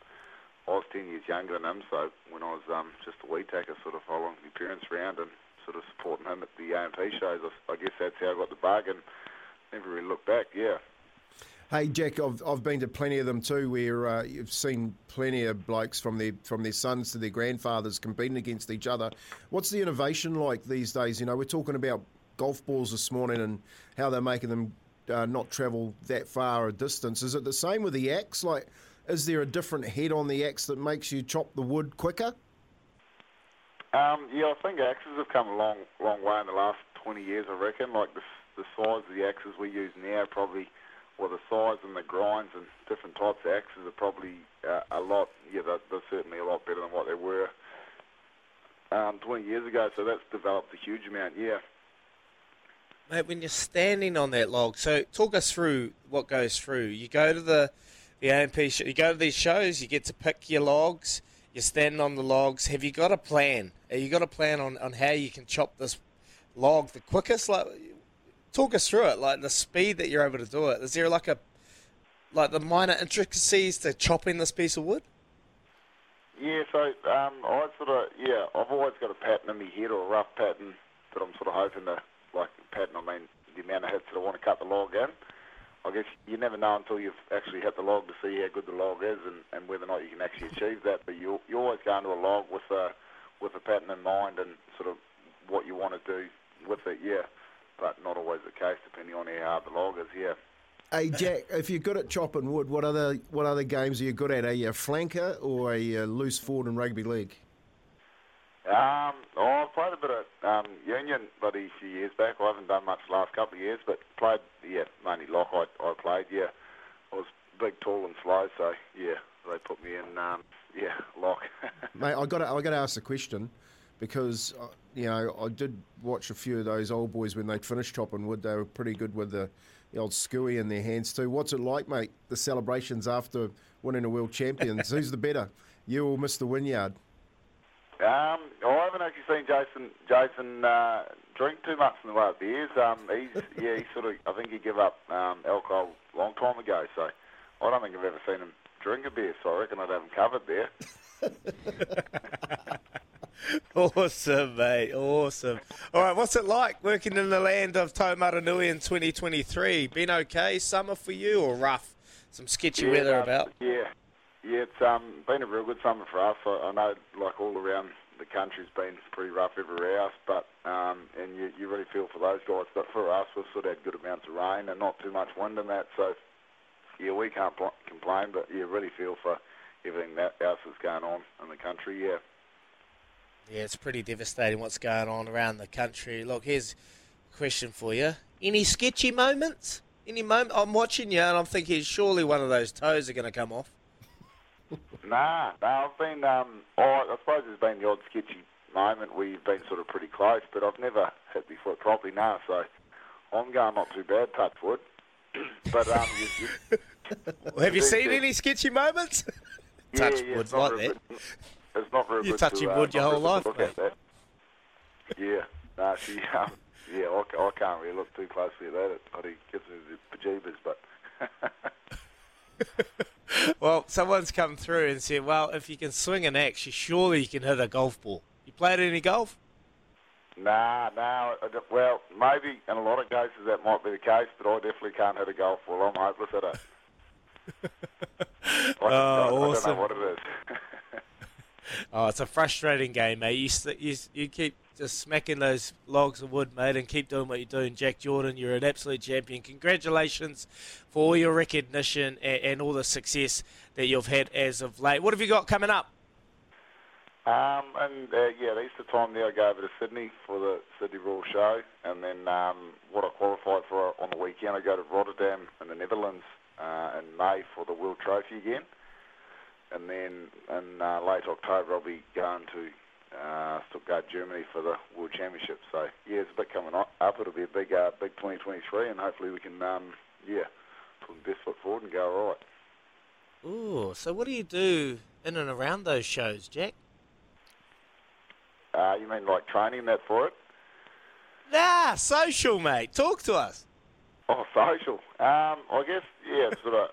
I was ten years younger than him, so when I was um, just a wee tacker, sort of following my parents around and sort of supporting him at the A&P shows. I, guess that's how I got the bargain. never really looked back. Yeah. Hey Jack, I've, I've been to plenty of them too, where uh, you've seen plenty of blokes from their from their sons to their grandfathers competing against each other. What's the innovation like these days? You know, we're talking about golf balls this morning and how they're making them uh, not travel that far a distance. Is it the same with the axe? Like, is there a different head on the axe that makes you chop the wood quicker? Um, yeah, I think axes have come a long, long way in the last 20 years. I reckon. Like the the size of the axes we use now, probably, well, the size and the grinds and different types of axes are probably uh, a lot. Yeah, they're, they're certainly a lot better than what they were um, 20 years ago. So that's developed a huge amount. Yeah. Mate, when you're standing on that log, so talk us through what goes through. You go to the the A&P, show, you go to these shows, you get to pick your logs you're standing on the logs. Have you got a plan? Have you got a plan on, on how you can chop this log the quickest? Like, talk us through it. Like the speed that you're able to do it. Is there like a like the minor intricacies to chopping this piece of wood? Yeah, so um, I sort of yeah, I've always got a pattern in my head or a rough pattern that I'm sort of hoping to like pattern. I mean the amount of hits that I want to cut the log in. I guess you never know until you've actually hit the log to see how good the log is and, and whether or not you can actually achieve that. But you you always go into a log with a with a pattern in mind and sort of what you want to do with it. Yeah, but not always the case depending on how hard the log is. Yeah. Hey Jack, if you're good at chopping wood, what other what other games are you good at? Are you a flanker or a, a loose forward in rugby league? Um, oh, I've played a bit of um, union, but a few years back. I haven't done much the last couple of years, but played, yeah, mainly lock. I, I played, yeah. I was big, tall, and slow, so yeah, they put me in, um, yeah, lock. Mate, I got to, I got to ask the question because uh, you know I did watch a few of those old boys when they'd finished chopping wood. They were pretty good with the, the old skewy in their hands too. What's it like, mate? The celebrations after winning a world champions. Who's the better, you or Mr. Wynyard? Um, I haven't actually seen Jason Jason uh, drink too much in the way of beers. Um, he's yeah, he sort of I think he gave up um, alcohol a long time ago. So I don't think I've ever seen him drink a beer. So I reckon I'd have him covered there. Awesome, mate. Awesome. All right, what's it like working in the land of Taumarunui in 2023? Been okay summer for you or rough? Some sketchy yeah, weather no, about? Yeah, yeah. It's um been a real good summer for us. I, I know, like all around the country's been pretty rough everywhere else, but um and you you really feel for those guys. But for us, we've sort of had good amounts of rain and not too much wind and that. So yeah, we can't pl- complain, but you really feel for everything that else that's going on in the country. Yeah. Yeah, it's pretty devastating what's going on around the country. Look, here's a question for you. Any sketchy moments? Any moment? I'm watching you and I'm thinking surely one of those toes are going to come off. Nah, nah, I've been, um, oh, I suppose there's been the odd sketchy moment where you've been sort of pretty close, but I've never hit the foot properly now, so I'm going not too bad, touch wood. but, um, you, you, Well, have you seen any sketchy moments? yeah, Touch yeah, wood like that. good- It's not very You're touching to, uh, wood your whole life, good to look at that. Yeah, nah, she, um, yeah, I, I can't really look too closely at that. It, it gives me the pajeebas, but Well, someone's come through and said, well, if you can swing an axe, you surely you can hit a golf ball. You played any golf? Nah, nah. Well, maybe in a lot of cases that might be the case, but I definitely can't hit a golf ball. I'm hopeless at it. I, Oh, I, I don't awesome. know what it is. Oh, it's a frustrating game, mate. You, you, you keep just smacking those logs of wood, mate, and keep doing what you're doing. Jack Jordan, you're an absolute champion. Congratulations for all your recognition and, and all the success that you've had as of late. What have you got coming up? Um, and uh, yeah, at Easter time there, I go over to Sydney for the Sydney Royal Show, and then um, what I qualified for on the weekend, I go to Rotterdam in the Netherlands uh, in May for the World Trophy again, and then in uh, late October I'll be going to uh, Stuttgart, Germany for the World Championship. So yeah, it's a bit coming up. It'll be a big, uh, big 2023, and hopefully we can, um, yeah, put the best foot forward and go all right. Ooh, so what do you do in and around those shows, Jack? Uh, you mean like training that for it? Nah, social, mate. Talk to us. Oh, social. Um, I guess yeah, sort of.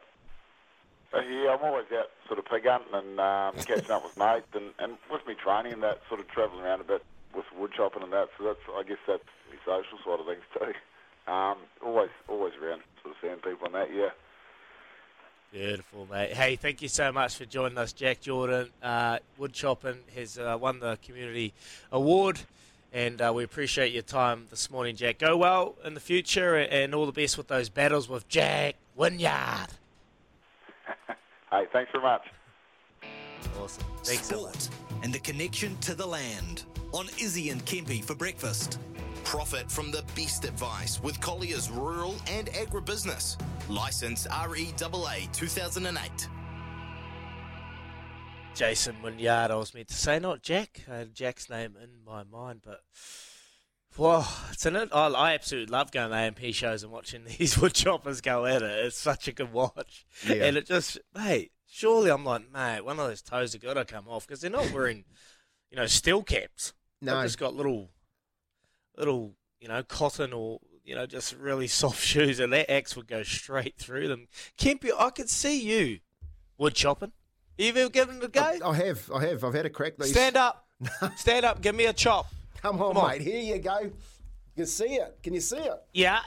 Uh, yeah, I'm always out sort of pig hunting and um, catching up with mates, and, and with me training and that, sort of travelling around a bit with wood chopping and that. So that's I guess that's the social side of things too. Um, always always around sort of seeing people and that. Yeah. Beautiful, mate. Hey, thank you so much for joining us, Jack Jordan. Uh, Wood Chopping has uh, won the community award, and uh, we appreciate your time this morning, Jack. Go well in the future, and all the best with those battles with Jack Wynyard. Hey, thanks very much. Awesome. Thanks so much. Sport and the connection to the land on Izzy and Kempy for breakfast. Profit from the best advice with Collier's Rural and Agribusiness. License REAA 2008. Jason Wynyard, I was meant to say, not Jack. I had Jack's name in my mind, but. Well, it's an, I, I absolutely love going to A&P shows and watching these wood choppers go at it. It's such a good watch. Yeah. And it just, mate, surely I'm like, mate, one of those toes have got to come off because they're not wearing, you know, steel caps. No. They've just got little, little, you know, cotton or, you know, just really soft shoes and that axe would go straight through them. Kempy, I could see you wood chopping. You ever given it a go? I, I have, I have. I've had a crack. These. Stand up. Stand up. Give me a chop. Come on, Come on. mate. Here you go. You can see it. Can you see it? Yeah.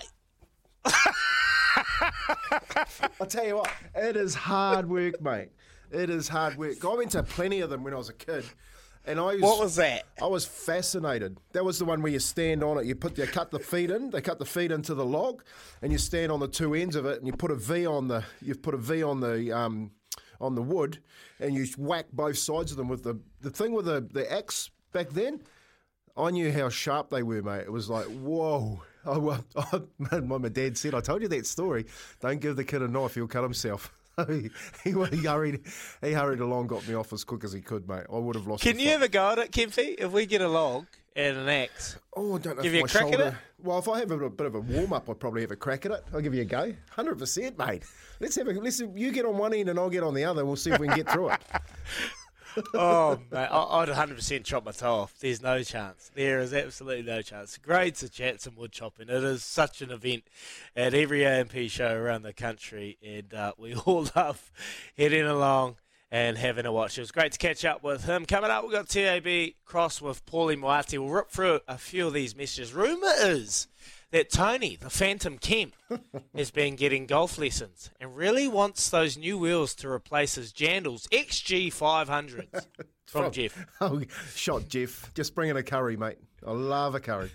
I'll tell you what, it is hard work, mate. It is hard work. I went to plenty of them when I was a kid. And I was, What was that? I was fascinated. That was the one where you stand on it. You put you cut the feet in. They cut the feet into the log, and you stand on the two ends of it, and you put a V on the. You've put a V on the um, on the wood, and you whack both sides of them with the the thing with the the axe back then. I knew how sharp they were, mate. It was like, whoa. I, I, my, dad said, I told you that story. Don't give the kid a knife, he'll cut himself. he, he, he hurried, he hurried along, got me off as quick as he could, mate. I would have lost. It. Can you fight. ever go at it, Kempy? If we get along and an axe, Oh, I don't know Give you a crack at it? Well, if I have a, bit- bit of a warm up, I'd probably have a crack at it. I'll give you a go. Hundred percent, mate. Let's have a listen. You get on one end and I'll get on the other. We'll see if we can get through it. oh, mate, I- I'd 100% chop my toe off. There's no chance. There is absolutely no chance. Great to chat some wood chopping. It is such an event at every A&P show around the country, and uh, we all love heading along and having a watch. It was great to catch up with him. Coming up, we've got TAB Cross with Paulie Moati. We'll rip through a few of these messages. Rumour is that Tony, the Phantom Kemp, has been getting golf lessons and really wants those new wheels to replace his Jandals XG 500s from oh, Jeff. Oh, shot, Jeff. Just bring in a curry, mate. I love a curry.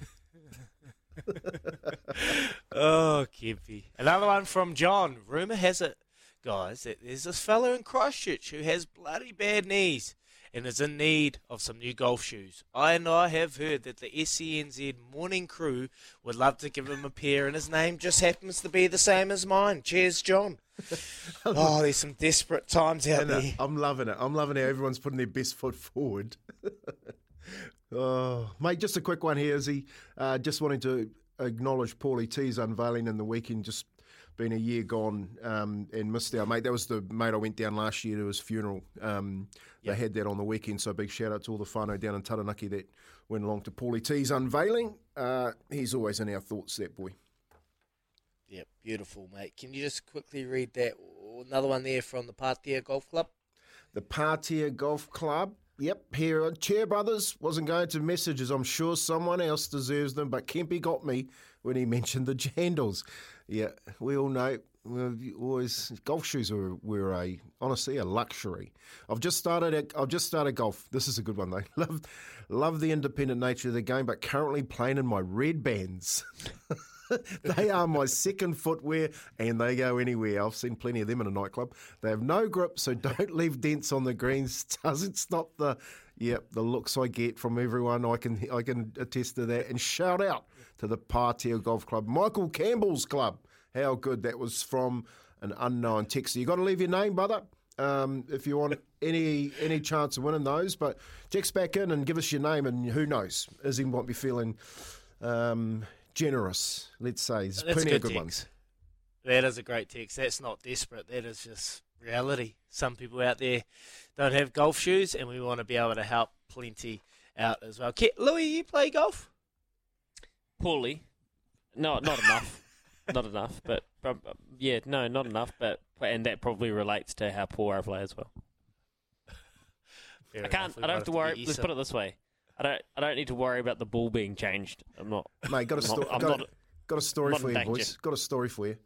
Oh, Kempy. Another one from John. Rumour has it, guys, that there's this fella in Christchurch who has bloody bad knees and is in need of some new golf shoes. I and I have heard that the SENZ morning crew would love to give him a pair, and his name just happens to be the same as mine. Cheers, John. oh, there's some desperate times out And, uh, there. I'm loving it. I'm loving how everyone's putting their best foot forward. oh, mate, just a quick one here, Izzy. Uh, just wanting to acknowledge Paulie T's unveiling in the weekend. Just been a year gone um, and missed our mate. That was the mate I went down last year to his funeral. Um, They had that on the weekend, so big shout out to all the whānau down in Taranaki that went along to Paulie T's unveiling. Uh, he's always in our thoughts, that boy. Yep, beautiful, mate. Can you just quickly read that? Another one there from the Patea Golf Club. The Patea Golf Club. Yep, here on Chair Brothers. Wasn't going to messages. I'm sure someone else deserves them, but Kempy got me when he mentioned the Jandals. Yeah, we all know. We've always golf shoes were, were a honestly a luxury. I've just started. I've just started golf. This is a good one though. Love, love the independent nature of the game, but currently playing in my red bands. they are my second footwear and they go anywhere. I've seen plenty of them in a nightclub. They have no grip, so don't leave dents on the greens. Doesn't stop the yep, the looks I get from everyone. I can I can attest to that. And shout out to the Patea Golf Club, Michael Campbell's club. How good that was from an unknown texter. You got to leave your name, brother. Um, if you want any any chance of winning those, but text back in and give us your name, and who knows, Izzy might be feeling um, generous. Let's say there's That's plenty a of good good text. ones. That is a great text. That's not desperate. That is just reality. Some people out there don't have golf shoes, and we want to be able to help plenty out as well. Louis, you play golf? Poorly. No, not enough. not enough. But prob- yeah, no, not enough. But and that probably relates to how poor I play as well. Fair I can't. enough. I don't have to worry. you Let's put it this way. I don't. I don't need to worry about the ball being changed. I'm not. Mate, got a, I'm sto- I'm got, got a story for you, danger. boys. Got a story for you.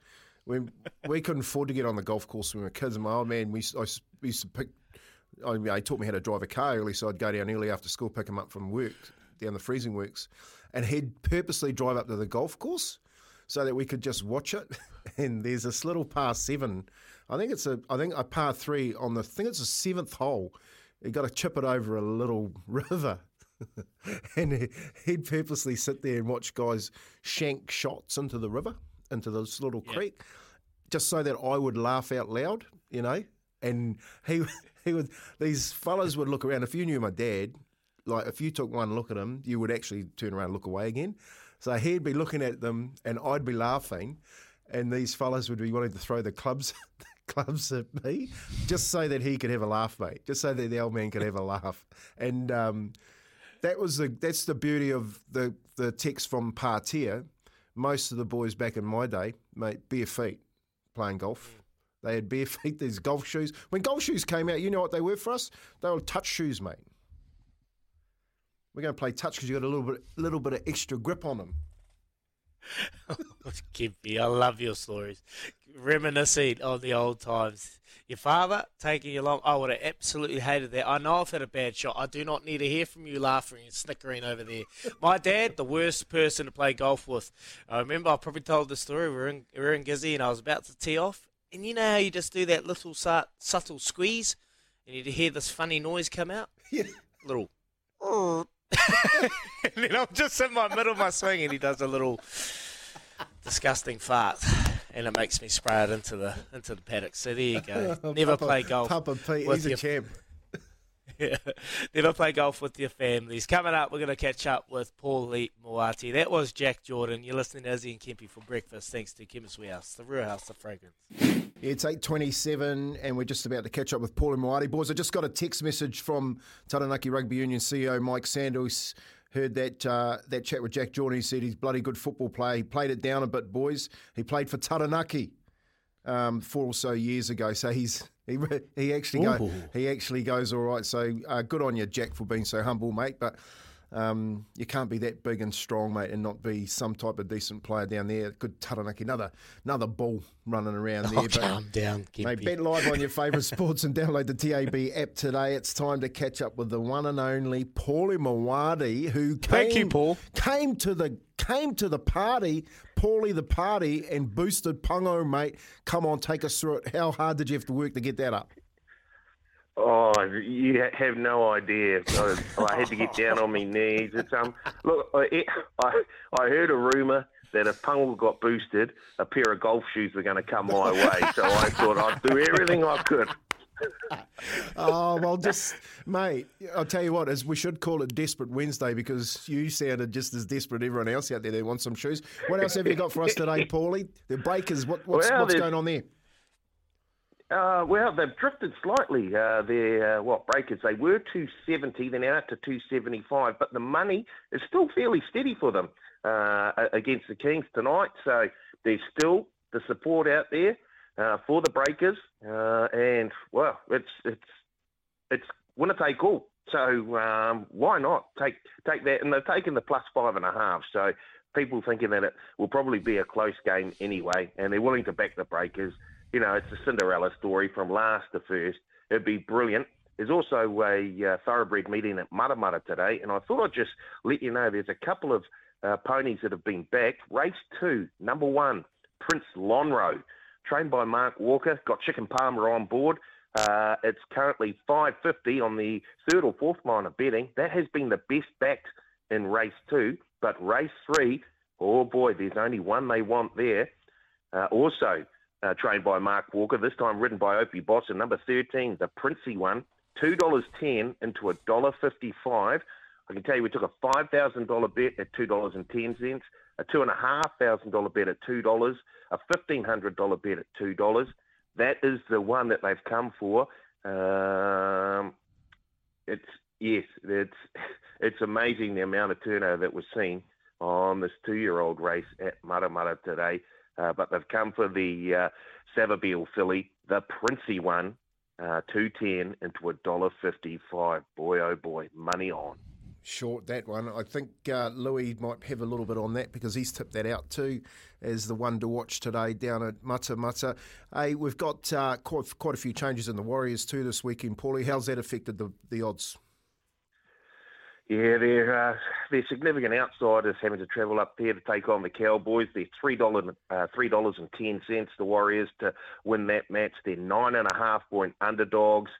When we couldn't afford to get on the golf course when we were kids, and my old man, we used, I used- we used to pick. I mean, he taught me how to drive a car early, so I'd go down early after school, pick him up from work down the freezing works, and he'd purposely drive up to the golf course so that we could just watch it. And there's this little par seven. I think it's a. I think a par three on the. I think it's a seventh hole. You got to chip it over a little river. and he- he'd purposely sit there and watch guys shank shots into the river, into this little creek, just so that I would laugh out loud, you know. And he he would these fellas would look around. If you knew my dad, like if you took one look at him, you would actually turn around and look away again. So he'd be looking at them, and I'd be laughing, and these fellas would be wanting to throw the clubs. Clubs at me, just so that he could have a laugh, mate. Just so that the old man could have a laugh, and um, that was the that's the beauty of the the text from Patea. Most of the boys back in my day, mate, bare feet playing golf. They had bare feet. These golf shoes. When golf shoes came out, you know what they were for us? They were touch shoes, mate. We're going to play touch because you got a little bit, little bit of extra grip on them. Kempy, I love your stories. Reminiscing on the old times. Your father taking you along, I would have absolutely hated that. I know I've had a bad shot. I do not need to hear from you laughing and snickering over there. My dad, the worst person to play golf with. I remember I probably told the story. We were in, we were in Gizzy and I was about to tee off. And you know how you just do that little su- subtle squeeze and you hear this funny noise come out? Yeah. Little. Oh. and then I'm just in my middle of my swing and he does a little disgusting fart. and it makes me spray it into the into the paddock. So there you go. Never Papa- play golf. Papa Pete, with he's a champ. Never play golf with your families. Coming up, we're going to catch up with Paul Moati. That was Jack Jordan. You're listening to Izzy and Kempy for breakfast. Thanks to Chemist Warehouse, the real house of fragrance. It's 8.27 and we're just about to catch up with Paul and Moati. Boys, I just got a text message from Taranaki Rugby Union CEO Mike Sanders. Heard that uh, that chat with Jack Jordan. He said he's bloody good football player. He played it down a bit, boys. He played for Taranaki um, four or so years ago. So he's he he actually go, he actually goes all right. So uh, good on you, Jack, for being so humble, mate. But um, you can't be that big and strong, mate, and not be some type of decent player down there. Good Taranaki, another another ball running around there. Oh, calm down, Mate, bet live on your favourite sports and download the TAB app today. It's time to catch up with the one and only Paulie Moati, who came, Thank you, Paul. came to the came to the party, Paulie the party, and boosted Pungo, mate. Come on, take us through it. How hard did you have to work to get that up? Oh, you have no idea. I, I had to get down on my knees. It's um, look, I, I, I heard a rumor that if Pungle got boosted, a pair of golf shoes were going to come my way. So I thought I'd do everything I could. Oh well, just mate. I'll tell you what, as we should call it Desperate Wednesday because you sounded just as desperate as everyone else out there that wants some shoes. What else have you got for us today, Paulie? The breakers. What, what's Well, what's going on there? Uh, well, they've drifted slightly. Uh, their uh, what breakers? They were 270, they're now to 275, but the money is still fairly steady for them uh, against the Kings tonight. So there's still the support out there uh, for the breakers, uh, and well, it's it's it's winner take all. So um, why not take take that? And they're taking the plus five and a half. So people thinking that it will probably be a close game anyway, and they're willing to back the breakers. You know, it's a Cinderella story from last to first. It'd be brilliant. There's also a uh, thoroughbred meeting at Matamata today, and I thought I'd just let you know there's a couple of uh, ponies that have been backed. Race two, number one, Prince Lonro, trained by Mark Walker, got Chicken Palmer on board. Uh, it's currently 550 on the third or fourth line of betting. That has been the best backed in race two, but race three, oh boy, there's only one they want there. Uh, also uh, trained by Mark Walker, this time ridden by Opie Bosson number 13, the Princey one, $2.10 into $1.55. I can tell you we took a $5,000 bet at $2.10, a $2,500 bet at $2, a $1,500 bet at $2. That is the one that they've come for. Um, it's yes, it's it's amazing the amount of turnover that was seen on this two-year-old race at Matamata today. Uh, but they've come for the uh, filly, the Princey one, uh, two ten into a dollar fifty-five. Boy, oh boy, money on. short that one. I think uh, Louis might have a little bit on that because he's tipped that out too as the one to watch today down at Matamata. Hey, we've got uh, quite, quite a few changes in the Warriors too this weekend. Paulie, how's that affected the, the odds? Yeah, they're uh, they're significant outsiders having to travel up there to take on the Cowboys. They're three dollars uh, three dollars and ten cents. The Warriors to win that match. They're nine and a half point underdogs.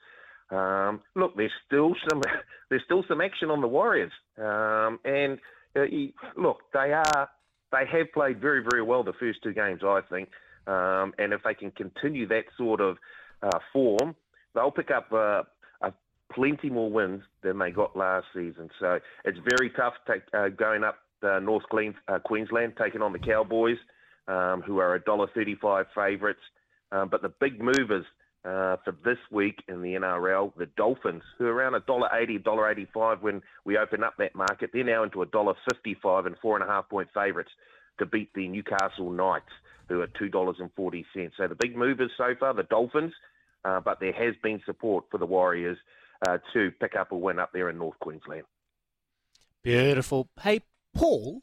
Um, look, there's still some there's still some action on the Warriors, um, and uh, you- look, they are they have played very very well the first two games, I think, um, and if they can continue that sort of uh, form, they'll pick up uh, plenty more wins than they got last season. So it's very tough take, uh, going up uh, North uh, Queensland, taking on the Cowboys, um, who are a dollar thirty-five favourites. Um, but the big movers uh, for this week in the NRL, the Dolphins, who are around a dollar eighty, dollar eighty-five when we open up that market, they're now into a dollar fifty-five and four and a half point favourites to beat the Newcastle Knights, who are two dollars and forty cents. So the big movers so far, the Dolphins, uh, but there has been support for the Warriors uh, to pick up a win up there in North Queensland. Beautiful. Hey, Paul,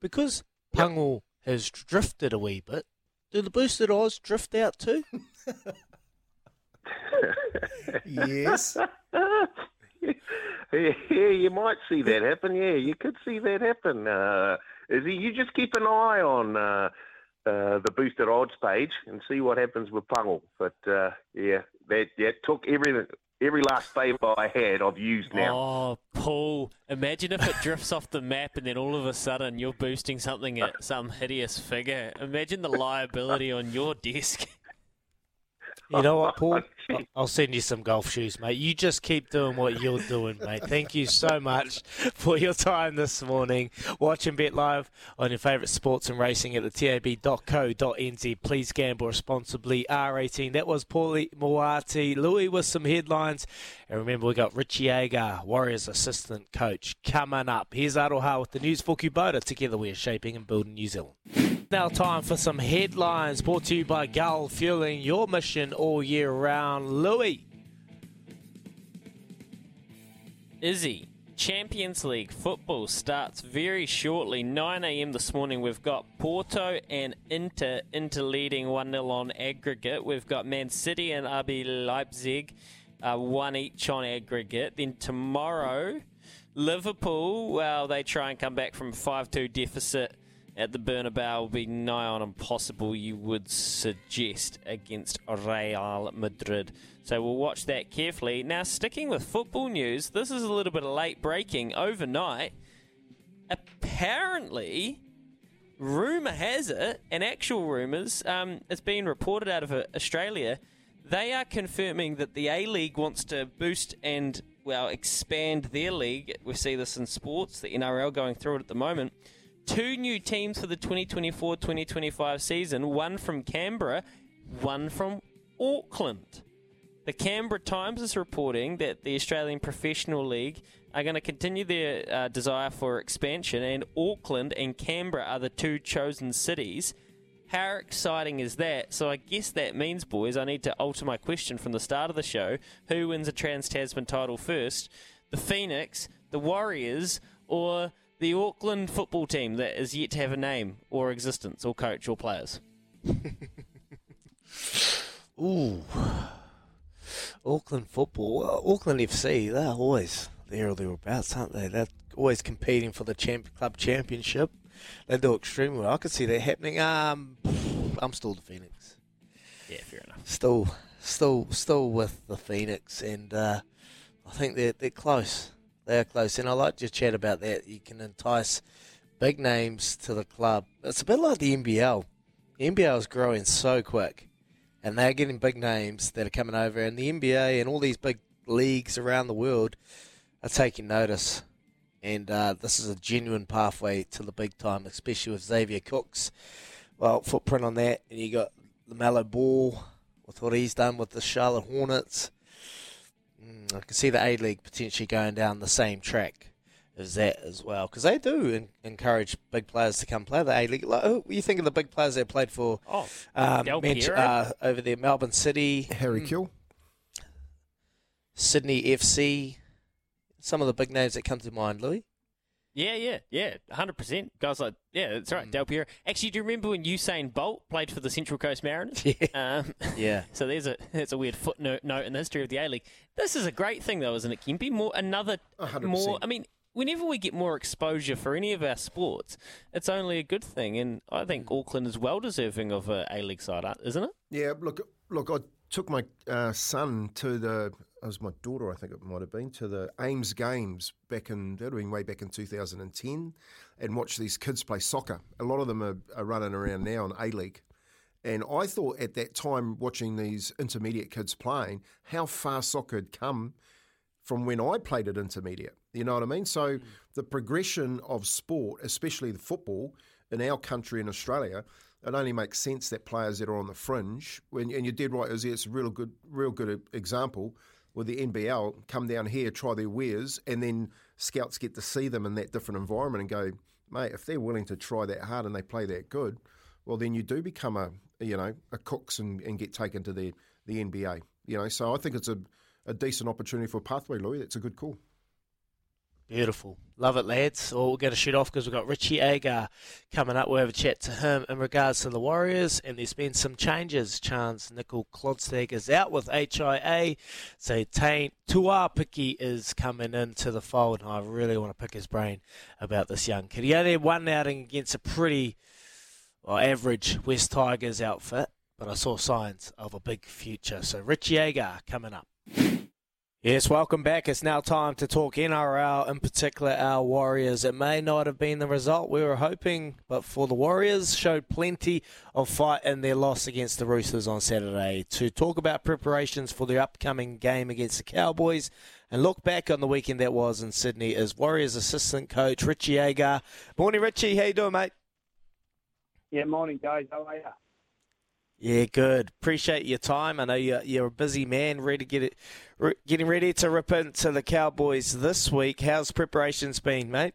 because Pungle has drifted a wee bit, do the boosted odds drift out too? yes. yeah, you might see that happen. Yeah, you could see that happen. Uh, is he, you just keep an eye on uh, uh, the boosted odds page and see what happens with Pungle. But uh, yeah, that yeah, took everything every last favour I had, I've used now. Oh, Paul! Imagine if it drifts off the map and then all of a sudden you're boosting something at some hideous figure. Imagine the liability on your desk. You know what, Paul? I'll send you some golf shoes, mate. You just keep doing what you're doing, mate. Thank you so much for your time this morning. Watch and bet live on your favourite sports and racing at the tab.co.nz. Please gamble responsibly. R18. That was Paulie Moati. Louis with some headlines. And remember, we got Richie Agar, Warriors assistant coach, coming up. Here's Aroha with the news for Kubota. Together we are shaping and building New Zealand. Now, time for some headlines brought to you by Gull, fueling your mission all year round. Louis. Izzy, Champions League football starts very shortly. 9 a.m. this morning, we've got Porto and Inter, Inter leading 1 0 on aggregate. We've got Man City and RB Leipzig, uh, one each on aggregate. Then tomorrow, Liverpool, well, they try and come back from 5 2 deficit at the Bernabeu will be nigh on impossible, you would suggest, against Real Madrid. So we'll watch that carefully. Now, sticking with football news, this is a little bit of late breaking. Overnight, apparently, rumour has it, and actual rumours, um, it's been reported out of uh, Australia, they are confirming that the A League wants to boost and, well, expand their league. We see this in sports, the NRL going through it at the moment two new teams for the 2024 2025 season one from Canberra, one from Auckland. The Canberra Times is reporting that the Australian Professional League are going to continue their uh, desire for expansion, and Auckland and Canberra are the two chosen cities. How exciting is that? So, I guess that means, boys, I need to alter my question from the start of the show. Who wins a Trans Tasman title first? The Phoenix, the Warriors, or the Auckland football team that is yet to have a name or existence or coach or players. Ooh. Auckland football. Well, Auckland FC, they're always there or thereabouts, aren't they? They're always competing for the champ- club championship. They do extremely well. I could see that happening. Um, I'm still the Phoenix. Yeah, fair enough. Still, still, still with the Phoenix, and uh, I think they're they're close. They're close, and I like to chat about that. You can entice big names to the club. It's a bit like the NBL. The NBL is growing so quick, and they're getting big names that are coming over, and the NBA and all these big leagues around the world are taking notice. And uh, this is a genuine pathway to the big time, especially with Xavier Cooks. Well, footprint on that, and you got the LaMelo Ball with what he's done with the Charlotte Hornets. I can see the A League potentially going down the same track as that as well, because they do en- encourage big players to come play the A League. Like, who- you think of the big players that played for Oh, um, Manch- uh, over there, Melbourne City, Harry Mm. Kill. Sydney FC. Some of the big names that come to mind, Louis. Yeah, yeah, yeah, hundred percent. Guys like, yeah, that's Mm. right. Del Piero. Actually, do you remember when Usain Bolt played for the Central Coast Mariners? Yeah. Um, Yeah. so there's a there's a weird footnote note in the history of the A League. This is a great thing, though, isn't it, Kempy? More another hundred more. I mean, whenever we get more exposure for any of our sports, it's only a good thing, and I think Mm. Auckland is well deserving of a A League side, isn't it? Yeah, look, look. I took my uh, son to the. It was my daughter, I think it might have been, to the AIMS Games back in that would have been way back in 2010, and watched these kids play soccer. A lot of them are, are running around now in A League, and I thought at that time watching these intermediate kids playing how far soccer had come from when I played at intermediate. You know what I mean? So hmm. the progression of sport, especially the football in our country in Australia, it only makes sense that players that are on the fringe, when, and you did right, Izzy, it's a real good, real good example with the NBL, come down here, try their wares, and then scouts get to see them in that different environment and go, mate, if they're willing to try that hard and they play that good, well, then you do become a, you know, a Cooks and, and get taken to the, the NBA. You know, so I think it's a, a decent opportunity for Pathway, Louis. That's a good call. Beautiful. Love it, lads. Well, we're going to shoot off because we've got Richie Agar coming up. We'll have a chat to him in regards to the Warriors, and there's been some changes. Charnze Nicoll-Klokstad is out with HIA, so Taine Tuaupiki is coming into the fold, I really want to pick his brain about this young kid. He only had one outing against a pretty well, average West Tigers outfit, but I saw signs of a big future. So Richie Agar coming up. Yes, welcome back. It's now time to talk NRL, in particular our Warriors. It may not have been the result we were hoping, but for the Warriors, showed plenty of fight in their loss against the Roosters on Saturday. To talk about preparations for their upcoming game against the Cowboys and look back on the weekend that was in Sydney is Warriors assistant coach Richie Agar. Morning, Richie. How you doing, mate? Yeah, morning, guys. How are you? Yeah, good. Appreciate your time. I know you're, you're a busy man, ready to get it, re- getting ready to rip into the Cowboys this week. How's preparations been, mate?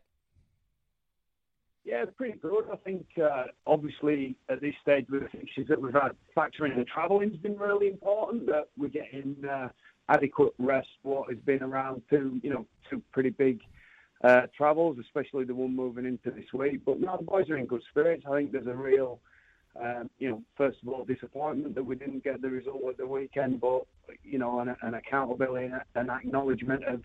Yeah, pretty good. I think uh, obviously at this stage with the fixtures that we've had, factoring in the travelling has been really important. That we're getting uh, adequate rest. What has been around two, you know, two pretty big uh, travels, especially the one moving into this week. But no, the boys are in good spirits. I think there's a real um, you know, first of all, disappointment that we didn't get the result at the weekend, but you know, an, an accountability and an acknowledgement of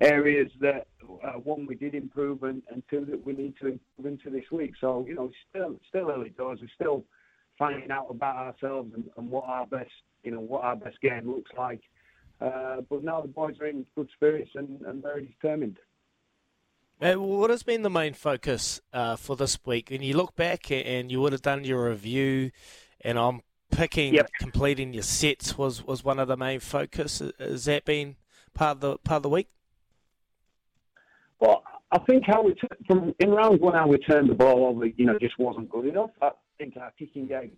areas that uh, one we did improve and, and two that we need to improve into this week. So you know, still still early doors. We're still finding out about ourselves and, and what our best you know what our best game looks like. Uh, but now the boys are in good spirits and, and very determined. What has been the main focus uh, for this week? When you look back and you would have done your review, and I'm picking yep. completing your sets was, was one of the main focus. Has that been part of the part of the week? Well, I think how we t- from in round one how we turned the ball over, you know, just wasn't good enough. I think our kicking game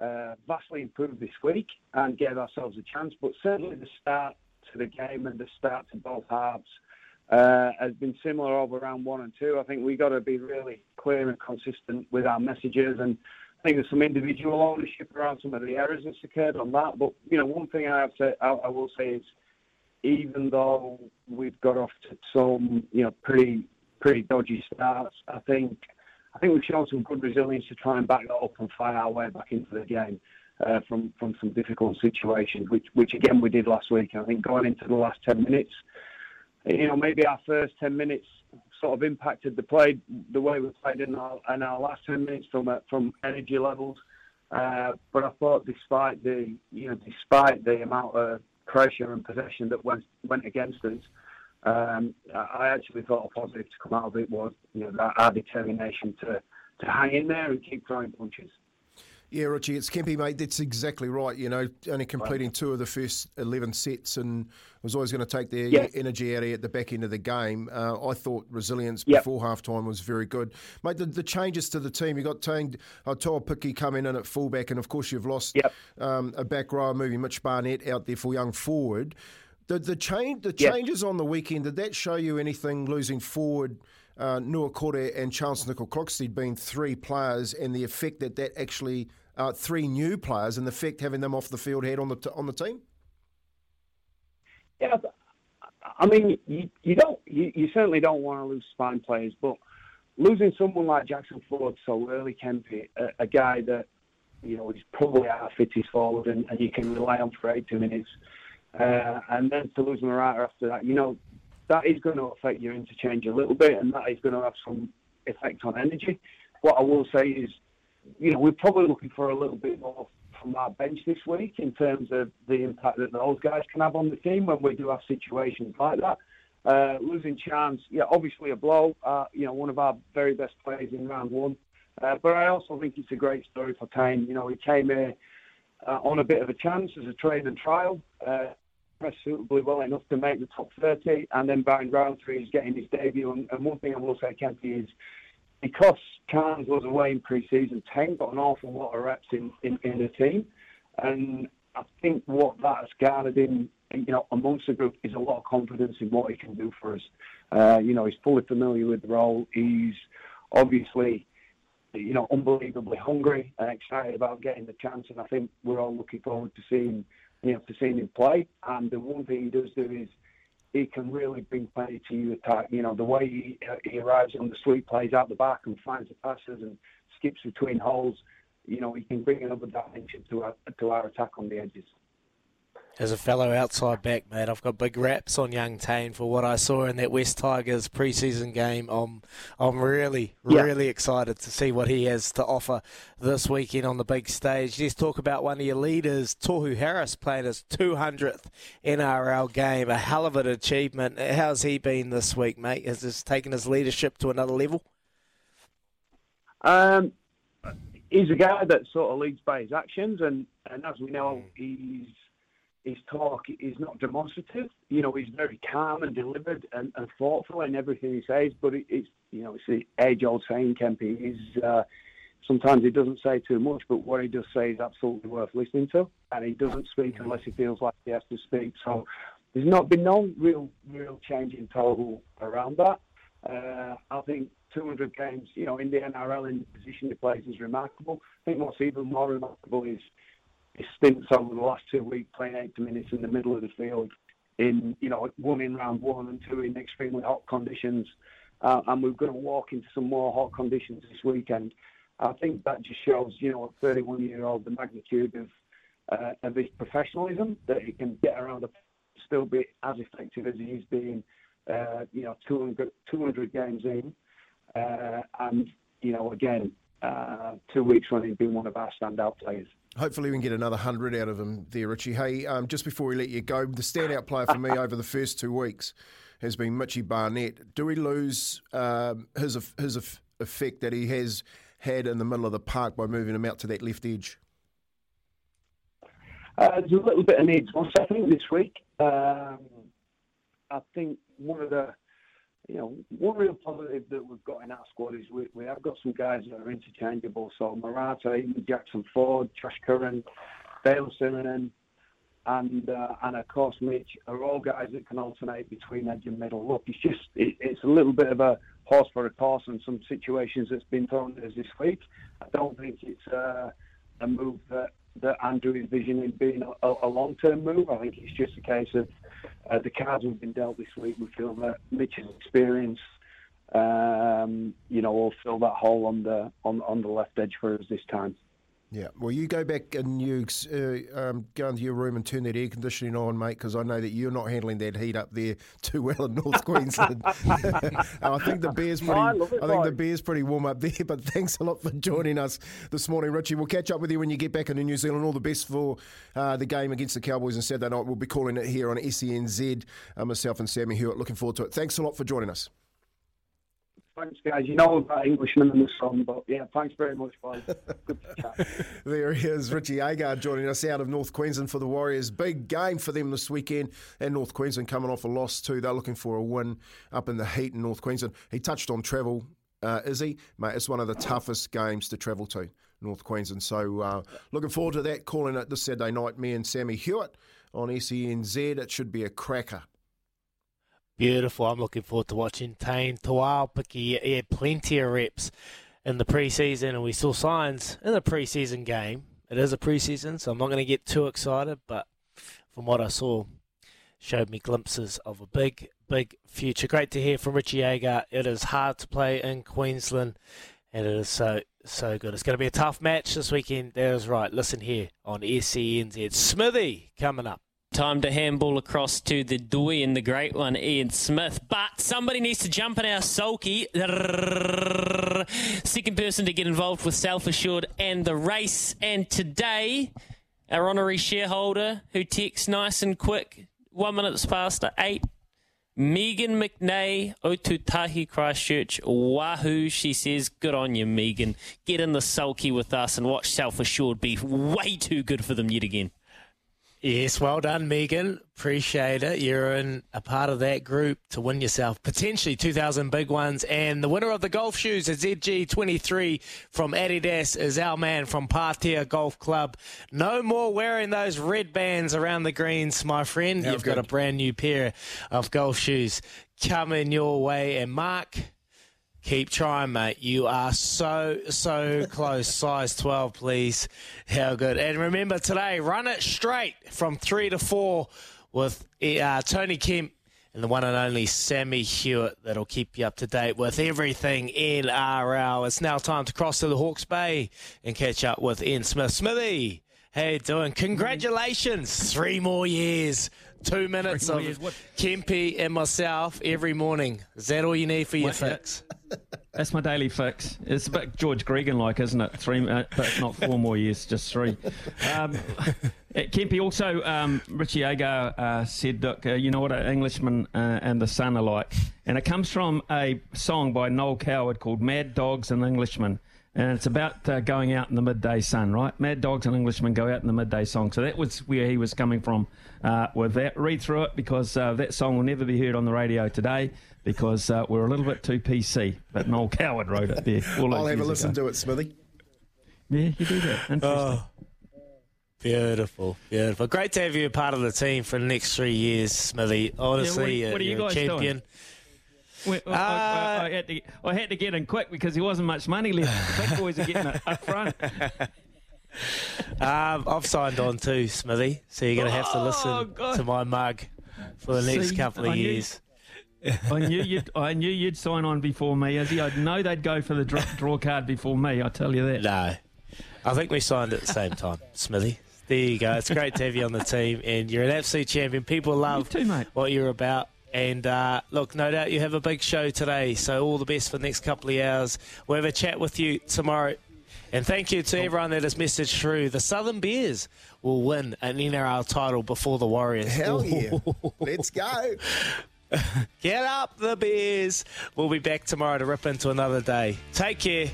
uh, vastly improved this week and gave ourselves a chance. But certainly the start to the game and the start to both halves uh, has been similar over round one and two. I think we got to be really clear and consistent with our messages, and I think there's some individual ownership around some of the errors that's occurred on that. But you know, one thing I have to, I, I will say is, even though we've got off to some, you know, pretty pretty dodgy starts, I think I think we've shown some good resilience to try and back that up and fight our way back into the game. Uh, from from some difficult situations, which which again we did last week. And I think going into the last ten minutes, you know, maybe our first 10 minutes sort of impacted the play, the way we played in our, in our last 10 minutes from from energy levels. Uh, but I thought, despite the you know, despite the amount of pressure and possession that went went against us, um, I actually thought a positive to come out of it was you know that our determination to to hang in there and keep throwing punches. Yeah, Richie, it's Kempy, mate. That's exactly right. You know, only completing two of the first 11 sets and was always going to take their energy out of you at the back end of the game. Uh, I thought resilience yep. before half time was very good. Mate, the, the, changes to the team, you got Taine, uh, Tuaupiki coming in at fullback, and of course you've lost yep. um, a back row, moving Mitch Barnett out there for young forward. The, the, change, the changes on the weekend, did that show you anything losing forward? Uh, Niukore and Charnze Nicoll-Klokstad being three players and the effect that that actually uh, three new players and the effect having them off the field had on the t- on the team? Yeah, I mean, you, you don't you, you certainly don't want to lose spine players, but losing someone like Jackson Ford so early, Kempy, a, a guy that you know is probably our fittest forward and, and you can rely on for 80 minutes, uh, and then to lose Marata after that, you know, that is going to affect your interchange a little bit, and that is going to have some effect on energy. What I will say is you know, we're probably looking for a little bit more from our bench this week in terms of the impact that those guys can have on the team when we do have situations like that. Uh, losing chance, yeah, obviously a blow. Uh, you know, one of our very best players in round one. Uh, but I also think it's a great story for Kane. You know, he came here uh, on a bit of a chance as a trade and trial, uh, pressed suitably well enough to make the top 30, and then by round three, he's getting his debut. And, and one thing I will say, Kempy, is because Cairns was away in pre-season, Taine got an awful lot of reps in, in, in the team, and I think what that has garnered in, you know, amongst the group is a lot of confidence in what he can do for us. Uh, you know, he's fully familiar with the role. He's obviously, you know, unbelievably hungry and excited about getting the chance, and I think we're all looking forward to seeing, you know, to seeing him play. And the one thing he does do is he can really bring plenty to your attack. You know, the way he, he arrives on the sweep plays out the back and finds the passes and skips between holes, you know, he can bring another dimension to our, to our attack on the edges. As a fellow outside back, mate, I've got big raps on young Taine for what I saw in that West Tigers preseason game. I'm, I'm really, Yeah. really excited to see what he has to offer this weekend on the big stage. Let's talk about one of your leaders, Tohu Harris, playing his 200th NRL game. A hell of an achievement. How's he been this week, mate? Has this taken his leadership to another level? Um, he's a guy that sort of leads by his actions, and, and as we know, he's his talk is not demonstrative. You know, he's very calm and deliberate and, and thoughtful in everything he says. But it, it's you know, it's the age-old saying, Kempy. is. uh, sometimes he doesn't say too much, but what he does say is absolutely worth listening to, and he doesn't speak unless he feels like he has to speak. So there's not been no real real change in total around that. Uh, I think 200 games, you know, in the NRL in the position he plays is remarkable. I think what's even more remarkable is his stints over the last two weeks playing 80 minutes in the middle of the field in, you know, one in round one and two in extremely hot conditions. Uh, and we're going to walk into some more hot conditions this weekend. I think that just shows, you know, a 31 year old, the magnitude of, uh, of his professionalism, that he can get around the still be as effective as he's been, uh, you know, 200, 200 games in. Uh, and, you know, again, uh, two weeks running, being one of our standout players. Hopefully, we can get another 100 out of him there, Richie. Hey, um, just before we let you go, the standout player for me over the first two weeks has been Mitchy Barnett. Do we lose um, his, his effect that he has had in the middle of the park by moving him out to that left edge? Uh, there's a little bit of needs. Once I think this week, um, I think one of the, you know, one real positive that we've got in our squad is we, we have got some guys that are interchangeable. So Marata, even Jackson Ford, Josh Curran, Dale Simonen, and uh, and of course Mitch are all guys that can alternate between edge and middle. Look, it's just it, it's a little bit of a horse for a course in some situations that's been thrown at us this week. I don't think it's uh, a move that that Andrew is visioning being a, a long term move. I think it's just a case of uh, the cards we've been dealt this week. We feel that Mitch's experience, um, you know, will fill that hole on the on on the left edge for us this time. Yeah, well, you go back and you uh, um, go into your room and turn that air conditioning on, mate, because I know that you're not handling that heat up there too well in North Queensland. I think the beer's pretty. I it, I think the beer's pretty warm up there. But thanks a lot for joining us this morning, Richie. We'll catch up with you when you get back into New Zealand. All the best for uh, the game against the Cowboys on Saturday night. We'll be calling it here on SENZ. Uh, myself and Sammy Hewitt. Looking forward to it. Thanks a lot for joining us. Thanks, guys. You know about Englishmen in the sun, but yeah, thanks very much, boys. Good to chat. There he is, Richie Agar joining us out of North Queensland for the Warriors. Big game for them this weekend, and North Queensland coming off a loss too. They're looking for a win up in the heat in North Queensland. He touched on travel, uh, is he? Mate, it's one of the toughest games to travel to, North Queensland. So uh, looking forward to that. Calling it this Saturday night, me and Sammy Hewitt on SENZ. It should be a cracker. Beautiful. I'm looking forward to watching Taine Tuaupiki. He had plenty of reps in the preseason, and we saw signs in the preseason game. It is a preseason, so I'm not going to get too excited, but from what I saw, showed me glimpses of a big, big future. Great to hear from Richie Agar. It is hard to play in Queensland, and it is so, so good. It's going to be a tough match this weekend. That is right. Listen here on SENZ. Smithy coming up. Time to handball across to the Dewey and the great one, Ian Smith. But somebody needs to jump in our sulky. Second person to get involved with Self Assured and the race. And today, our honorary shareholder who texts nice and quick, one minutes past eight. Megan McNay, Otutahi Christchurch, Wahoo. She says, Good on you, Megan. Get in the sulky with us and watch Self Assured be way too good for them yet again. Yes, well done, Megan. Appreciate it. You're in a part of that group to win yourself potentially 2,000 big ones. And the winner of the golf shoes, a ZG23 from Adidas, is our man from Patea Golf Club. No more wearing those red bands around the greens, my friend. You've got good. a brand new pair of golf shoes coming your way. And Mark, Keep trying, mate. You are so, so close. Size 12, please. How good. And remember today, run it straight from 3 to 4 with uh, Tony Kemp and the one and only Sammy Hewitt that'll keep you up to date with everything NRL. It's now time to cross to the Hawke's Bay and catch up with Ian Smith. Smithy, How you doing? Congratulations! Three more years. Two minutes of what- Kempy and myself every morning. Is that all you need for your What, fix? That's my daily fix. It's a bit George Gregan like, isn't it? Three, uh, but not four more years, just three. Um, Kempy also, um, Richie Agar uh, said, look, uh, you know what an Englishman uh, and the Sun are like. And it comes from a song by Noel Coward called Mad Dogs and Englishmen. And it's about uh, going out in the midday sun, right? Mad Dogs and Englishmen go out in the midday song. So that was where he was coming from uh, with that. Read through it because uh, that song will never be heard on the radio today because uh, we're a little bit too PC. But Noel Coward wrote it there. all those I'll have a years listen ago. to it, Smithy. Yeah, you do that. Interesting. Oh, beautiful, beautiful. Great to have you a part of the team for the next three years, Smithy. Honestly, Yeah, what- what uh, are you you're a guys doing? Champion. Well, I, I, I, had to, I had to get in quick because there wasn't much money left. The big boys are getting it up front. Um, I've signed on too, Smithy. So you're going to have to Oh, listen God. to my mug for the next See, couple of I years. I knew you'd. I knew you'd sign on before me, Izzy. I know they'd go for the draw, draw card before me. I tell you that. No, I think we signed at the same time, Smithy. There you go. It's great to have you on the team, and you're an absolute champion. People love what you're about. And uh, look, no doubt you have a big show today, so all the best for the next couple of hours. We'll have a chat with you tomorrow. And thank you to everyone that has messaged through. The Southern Bears will win an NRL title before the Warriors. Hell yeah. Let's go. Get up, the Bears. We'll be back tomorrow to rip into another day. Take care.